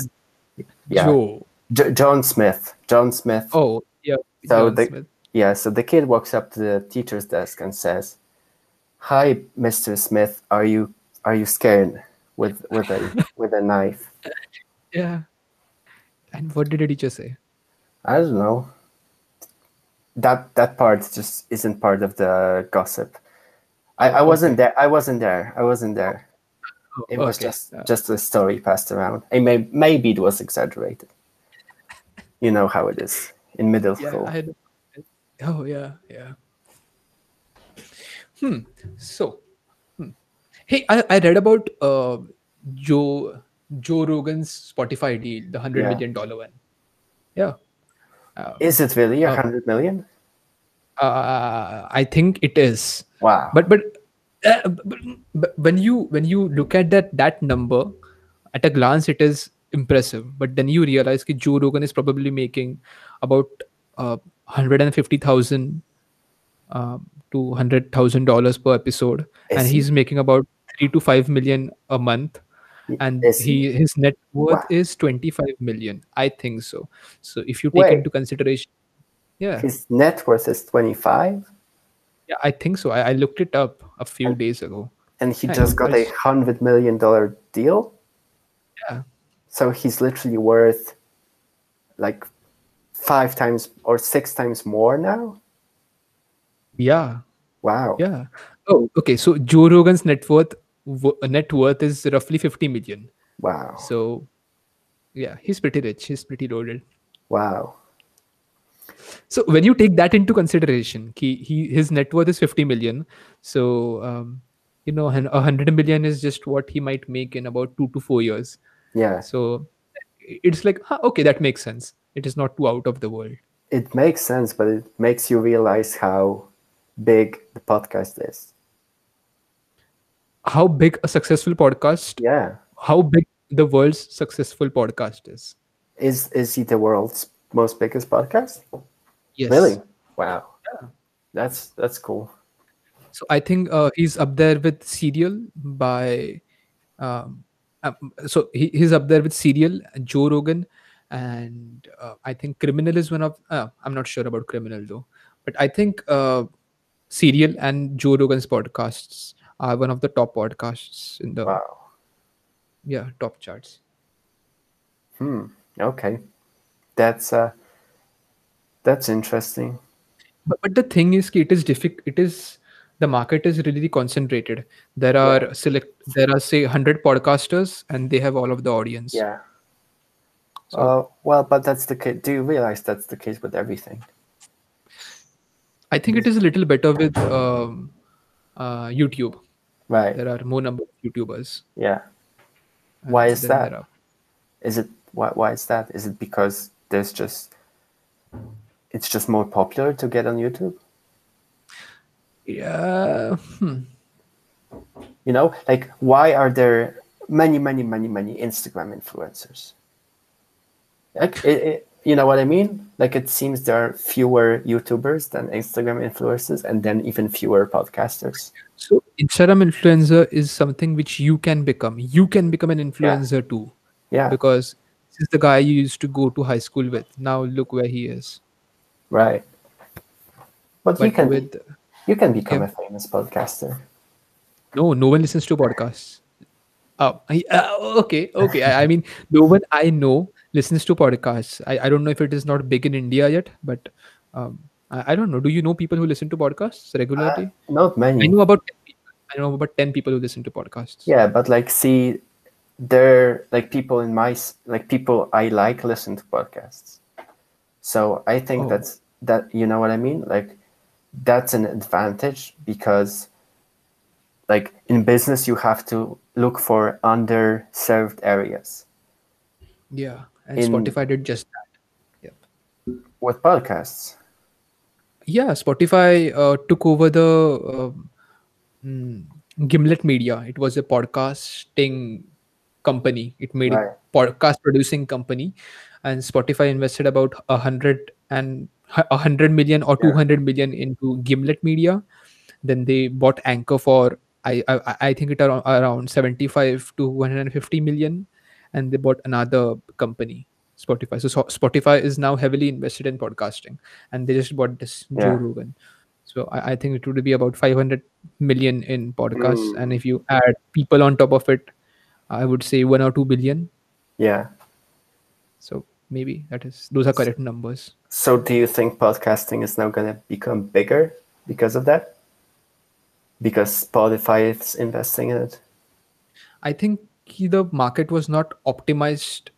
Yeah. J- John Smith. John Smith. Oh, yeah. So John the- Smith. Yeah, so the kid walks up to the teacher's desk and says, "Hi, Mr. Smith. Are you are you scared?" with with a [LAUGHS] with a knife. Yeah. And what did the teacher say? I don't know. That that part just isn't part of the gossip. I, I wasn't there. I wasn't there. I wasn't there. It was Okay. just just a story passed around. And may, maybe it was exaggerated. [LAUGHS] You know how it is in middle Yeah, school. Had. Oh yeah, yeah. Hmm. So, hmm. hey, I, I read about uh, Joe Joe Rogan's Spotify deal, the hundred Yeah. million dollar one. Yeah. Uh, Is it really a Oh. hundred million? Uh, I think it is. Wow. But but, uh, but but when you when you look at that that number, at a glance, it is impressive. But then you realize that Joe Rogan is probably making about uh, hundred and fifty thousand um, to hundred thousand dollars per episode, Is and he? he's making about three to five million a month. And he his net worth Wow. is twenty five million. I think so. So if you take Wait. into consideration, yeah, His net worth is twenty five, yeah, I think so. I, I looked it up a few days ago. and he Yeah, just got a hundred million dollar deal. Yeah. So he's literally worth like five times or six times more now. Yeah, Wow. yeah. Oh, okay. So Joe Rogan's net worth wo- net worth is roughly fifty million. Wow. So, yeah, he's pretty rich. He's pretty loaded. Wow. So when you take that into consideration, he, he his net worth is 50 million. So um, you know, a hundred million is just what he might make in about two to four years. Yeah. So it's like, huh, okay, that makes sense. It is not too out of the world. It makes sense, but it makes you realize how big the podcast is. How big a successful podcast? Yeah. How big the world's successful podcast is? Is is he the world's most biggest podcast? Yes. Really? Wow. Yeah. That's that's cool. So I think uh, he's up there with Serial by, um, um, so he, he's up there with Serial, and Joe Rogan, and uh, I think Criminal is one of. Uh, I'm not sure about Criminal though, but I think uh, Serial and Joe Rogan's podcasts are one of the top podcasts in the Wow. yeah top charts. Hmm. Okay. That's uh that's interesting. But, but the thing is, it is difficult. It is the market is really concentrated. There are select. There are say hundred podcasters, and they have all of the audience. Yeah. So- Uh, well, but that's the case. Do you realize that's the case with everything? I think it is a little better with um, uh, YouTube. Right. There are more number of YouTubers. Yeah. Why is that? Is it why why is that? Is it because there's just it's just more popular to get on YouTube? Yeah. Hmm. You know, like why are there many, many, many, many Instagram influencers? Like, it, it, you know what I mean? Like, it seems there are fewer YouTubers than Instagram influencers, and then even fewer podcasters. So Instagram influencer is something which you can become. You can become an influencer too, Yeah, because this is the guy you used to go to high school with. Now look where he is. right. But, you can with you can become yeah. a famous podcaster. no, no one listens to podcasts. Oh, I, uh, okay, okay. I, I mean, no one I know listens to podcasts. I, I don't know if it is not big in India yet, but um, I, I don't know. Do you know people who listen to podcasts regularly? Not many. I know about 10 people. I know about 10 people who listen to podcasts. Yeah, but like, see, there like people in my like people I like listen to podcasts. So I think Oh. that's that. You know what I mean? Like, that's an advantage because, like, in business you have to look for underserved areas. Yeah. And In- Spotify did just that. Yep. With podcasts, Yeah. Spotify uh, took over the mm, Gimlet Media. It was a podcasting company. It made Right. a podcast producing company. And Spotify invested about a hundred and a hundred million or Yeah. two hundred million into Gimlet Media. Then they bought Anchor for I I, I- think it around, around seventy five to one hundred fifty million, and they bought another company, Spotify. So, so Spotify is now heavily invested in podcasting, and they just bought this Joe Rogan. So I, I think it would be about five hundred million in podcasts, Mm. and if you add people on top of it, I would say one or two billion. Yeah. So maybe that is those are correct numbers. So do you think podcasting is now going to become bigger because of that? Because Spotify is investing in it? I think the market was not optimized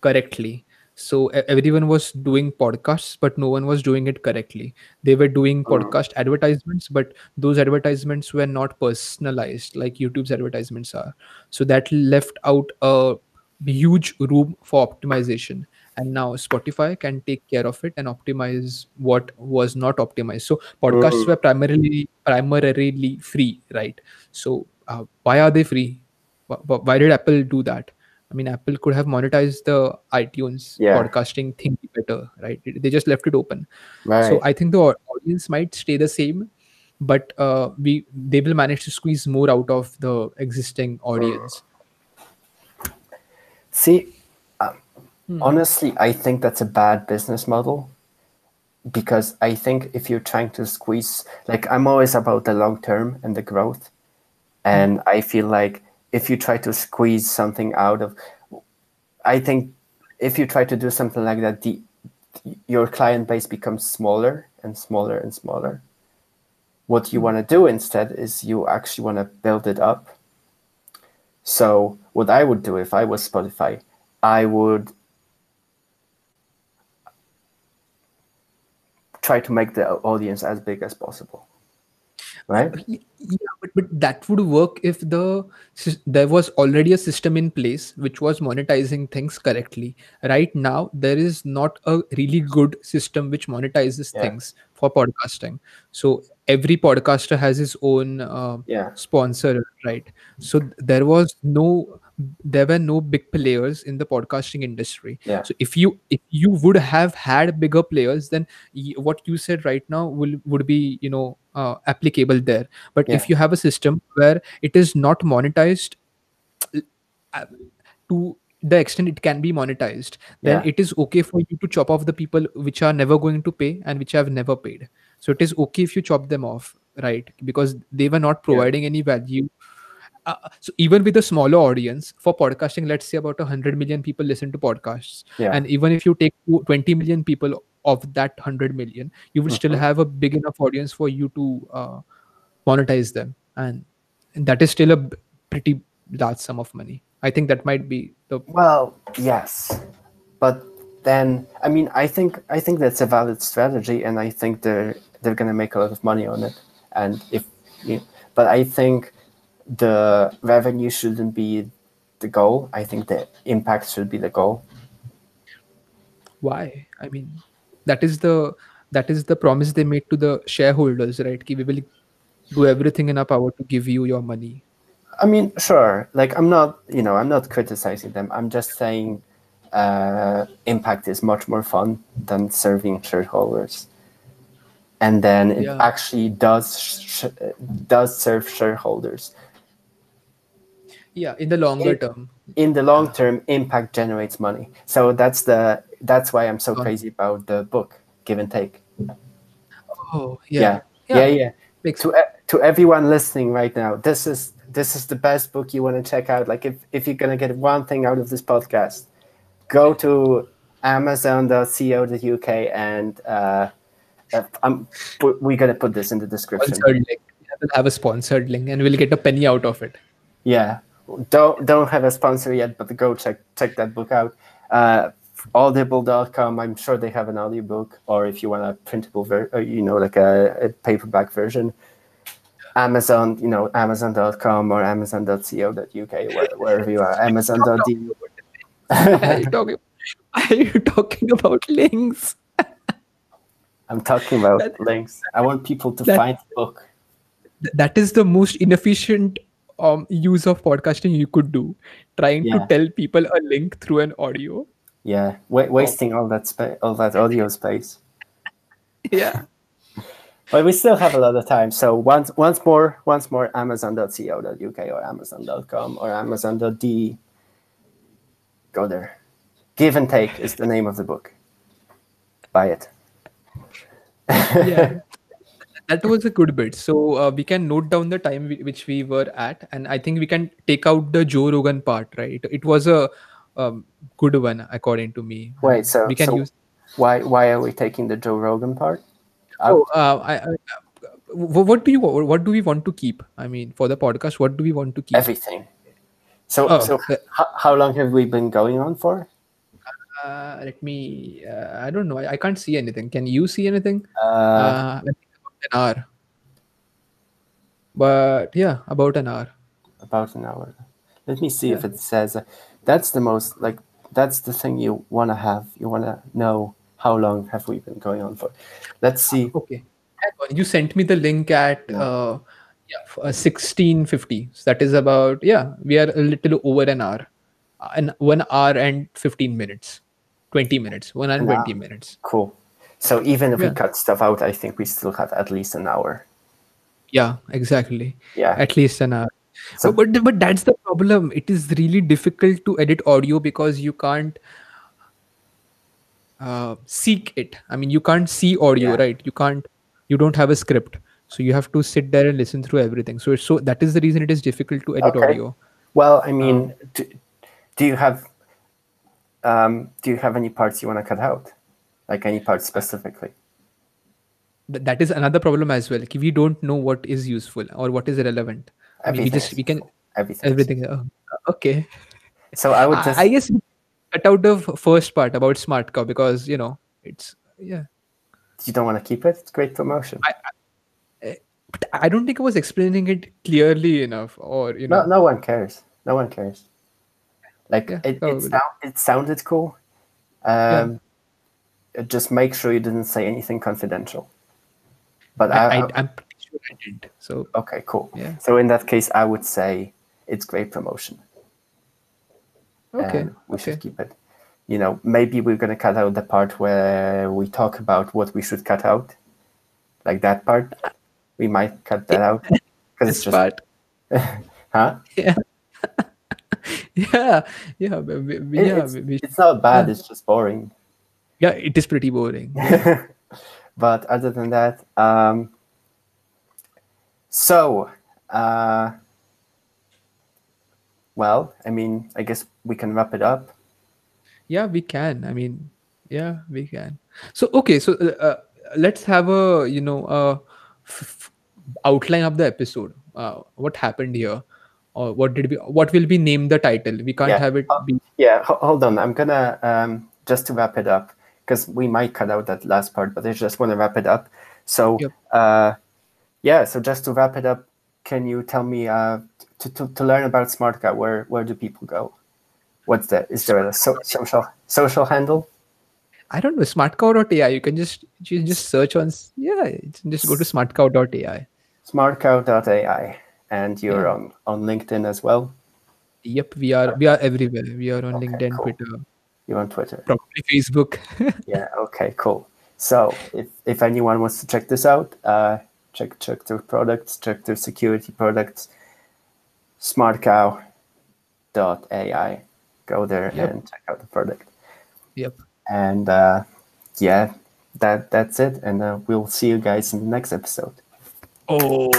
correctly. So everyone was doing podcasts, but no one was doing it correctly. They were doing podcast advertisements, but those advertisements were not personalized like YouTube's advertisements are. So that left out a huge room for optimization. And now Spotify can take care of it and optimize what was not optimized. So podcasts were primarily primarily free, right? So uh, why are they free? Wh- wh- Why did Apple do that? I mean, Apple could have monetized the iTunes Yeah. podcasting thing better, right? They just left it open. Right. So I think the audience might stay the same, but uh, we they will manage to squeeze more out of the existing audience. See, um, honestly, I think that's a bad business model because I think if you're trying to squeeze, like, I'm always about the long term and the growth. And I feel like if you try to squeeze something out of, I think if you try to do something like that, the your client base becomes smaller and smaller and smaller. What you hmm. want to do instead is you actually want to build it up so what I would do if I was Spotify, I would try to make the audience as big as possible. Right? Yeah, but, but that would work if the there was already a system in place which was monetizing things correctly. Right now, there is not a really good system which monetizes Yeah. things for podcasting. So every podcaster has his own uh, Yeah. sponsor, right? So there was no, there were no big players in the podcasting industry. Yeah. So if you if you would have had bigger players, then y- what you said right now will would be you know uh, applicable there. But Yeah. if you have a system where it is not monetized uh, to the extent it can be monetized, then Yeah. it is okay for you to chop off the people which are never going to pay and which have never paid. So it is okay if you chop them off, right? Because they were not providing any value. Uh, so even with a smaller audience for podcasting, let's say about 100 million people listen to podcasts. Yeah. And even if you take 20 million people of that 100 million, you would still Mhm. have a big enough audience for you to uh, monetize them. And that is still a pretty large sum of money. I think that might be the Well, yes. But then I mean I think I think that's a valid strategy and I think they're they're gonna make a lot of money on it. And if you, but I think the revenue shouldn't be the goal. I think the impact should be the goal. why. I mean, that is the that is the promise they made to the shareholders, right? Ki we will do everything in our power to give you your money. I mean, sure. Like, I'm not, you know, I'm not criticizing them. I'm just saying, uh, impact is much more fun than serving shareholders, and then it Yeah. actually does sh- does serve shareholders. Yeah, in the longer It- term. In the long term, impact generates money. So that's the that's why I'm so crazy about the book, Give and Take. Oh Yeah, yeah, yeah, yeah. Makes to to everyone listening right now this is this is the best book you want to check out like if, if you're going to get one thing out of this podcast go to amazon.co.uk and uh, uh, I'm, we're going to put this in the description. Have a sponsored link, and we'll get a penny out of it. yeah don't don't have a sponsor yet but go check check that book out. Uh, audible.com i'm sure they have an audiobook or if you want a printable ver- or, you know like a, a paperback version. Amazon you know amazon.com or amazon.co.uk wherever you are. Amazon.de Are you talking? Are you [LAUGHS] talking about links? [LAUGHS] i'm talking about That- links. I want people to that- find the book. That is the most inefficient um, use of podcasting you could do. Trying Yeah. to tell people a link through an audio. yeah wa- wasting all that space all that audio space [LAUGHS] Yeah. But we still have a lot of time. So once once more, once more, Amazon.co.uk or Amazon.com or Amazon.de. Go there. Give and Take is the name of the book. Buy it. yeah [LAUGHS] that was a good bit. So uh, we can note down the time we, which we were at, and I think we can take out the Joe Rogan part, right? It, it was a um, good one according to me. Wait, so we can so use. why why are we taking the Joe Rogan part? Oh, uh, I, I, what do you what do we want to keep? I mean, for the podcast, what do we want to keep? Everything. So Oh, so uh, how, how long have we been going on for? Uh, let me. Uh, I don't know. I, I can't see anything. Can you see anything? Uh, Uh, I think about an hour. But yeah, about an hour. about an hour. Let me see if it says. Uh, that's the most like that's the thing you want to have. You want to know how long have we been going on for. Let's see. Okay. You sent me the link at uh, yeah, uh, 1650. So that is about, yeah, we are a little over an hour. Uh, an one hour and 15 minutes. 20 minutes. One hour and 20 minutes. Cool. So even if Yeah. we cut stuff out, I think we still have at least an hour. Yeah, exactly. Yeah. At least an hour. So- but but that's the problem. It is really difficult to edit audio because you can't uh, seek it. I mean, you can't see audio, Yeah. right? You can't. You don't have a script, so you have to sit there and listen through everything. So so that is the reason it is difficult to edit Okay. audio. Well, I mean, Um, do, do you have um, do you have any parts you want to cut out? Like any part uh, specifically? Th- that is another problem as well. Like, we don't know what is useful or what is relevant. I mean, we just we can Everything. everything. Oh, okay. So I would just I guess cut out the first part about SmartCow because you know it's yeah. you don't want to keep it. It's great promotion. I. Eh, but I don't think I was explaining it clearly enough, or you know. no, no one cares. No one cares. Like Yeah, it, it, sound, it sounded cool. Um, Just make sure you didn't say anything confidential. But I, I, I, I, I'm pretty sure I did. So okay, cool. Yeah. So in that case, I would say it's great promotion. okay, and we okay. should keep it. You know, maybe we're gonna cut out the part where we talk about what we should cut out, like that part. We might cut that out [LAUGHS] because it's This just, part, [LAUGHS] huh? yeah, [LAUGHS] yeah, yeah, we- we- we- It- yeah, it's, we- we- it's not bad. It's just boring. Yeah. It is pretty boring. [LAUGHS] but other than that, um, so, uh, well, I mean, I guess we can wrap it up. yeah, we can. I mean, yeah, we can. So okay, so uh, uh, let's have a you know a f- outline of the episode. Uh, what happened here, or what did we? What will be named the title? We can't Yeah, have it uh, be. Yeah, hold on. I'm gonna um, just to wrap it up because we might cut out that last part, but I just want to wrap it up. So, Yep. uh, yeah. So just to wrap it up, can you tell me uh, to, to, to learn about SmartCat? Where where do people go? What's that? Is there a so, social social handle? I don't know smartcow.ai. You can just you just search on yeah. Just go to smartcow.ai. Smartcow.ai, and you're Yeah. on on LinkedIn as well. Yep, we are we are everywhere. We are on Okay, LinkedIn, cool. Twitter, You're on Twitter. probably Facebook. [LAUGHS] Yeah. Okay. Cool. So if if anyone wants to check this out, uh, check check their products, check their security products. Smartcow.ai. Go there Yep. and check out the product. yep. And uh, yeah, that that's it. And uh, we'll see you guys in the next episode. Oh.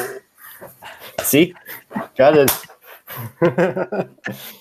See, got it. [LAUGHS]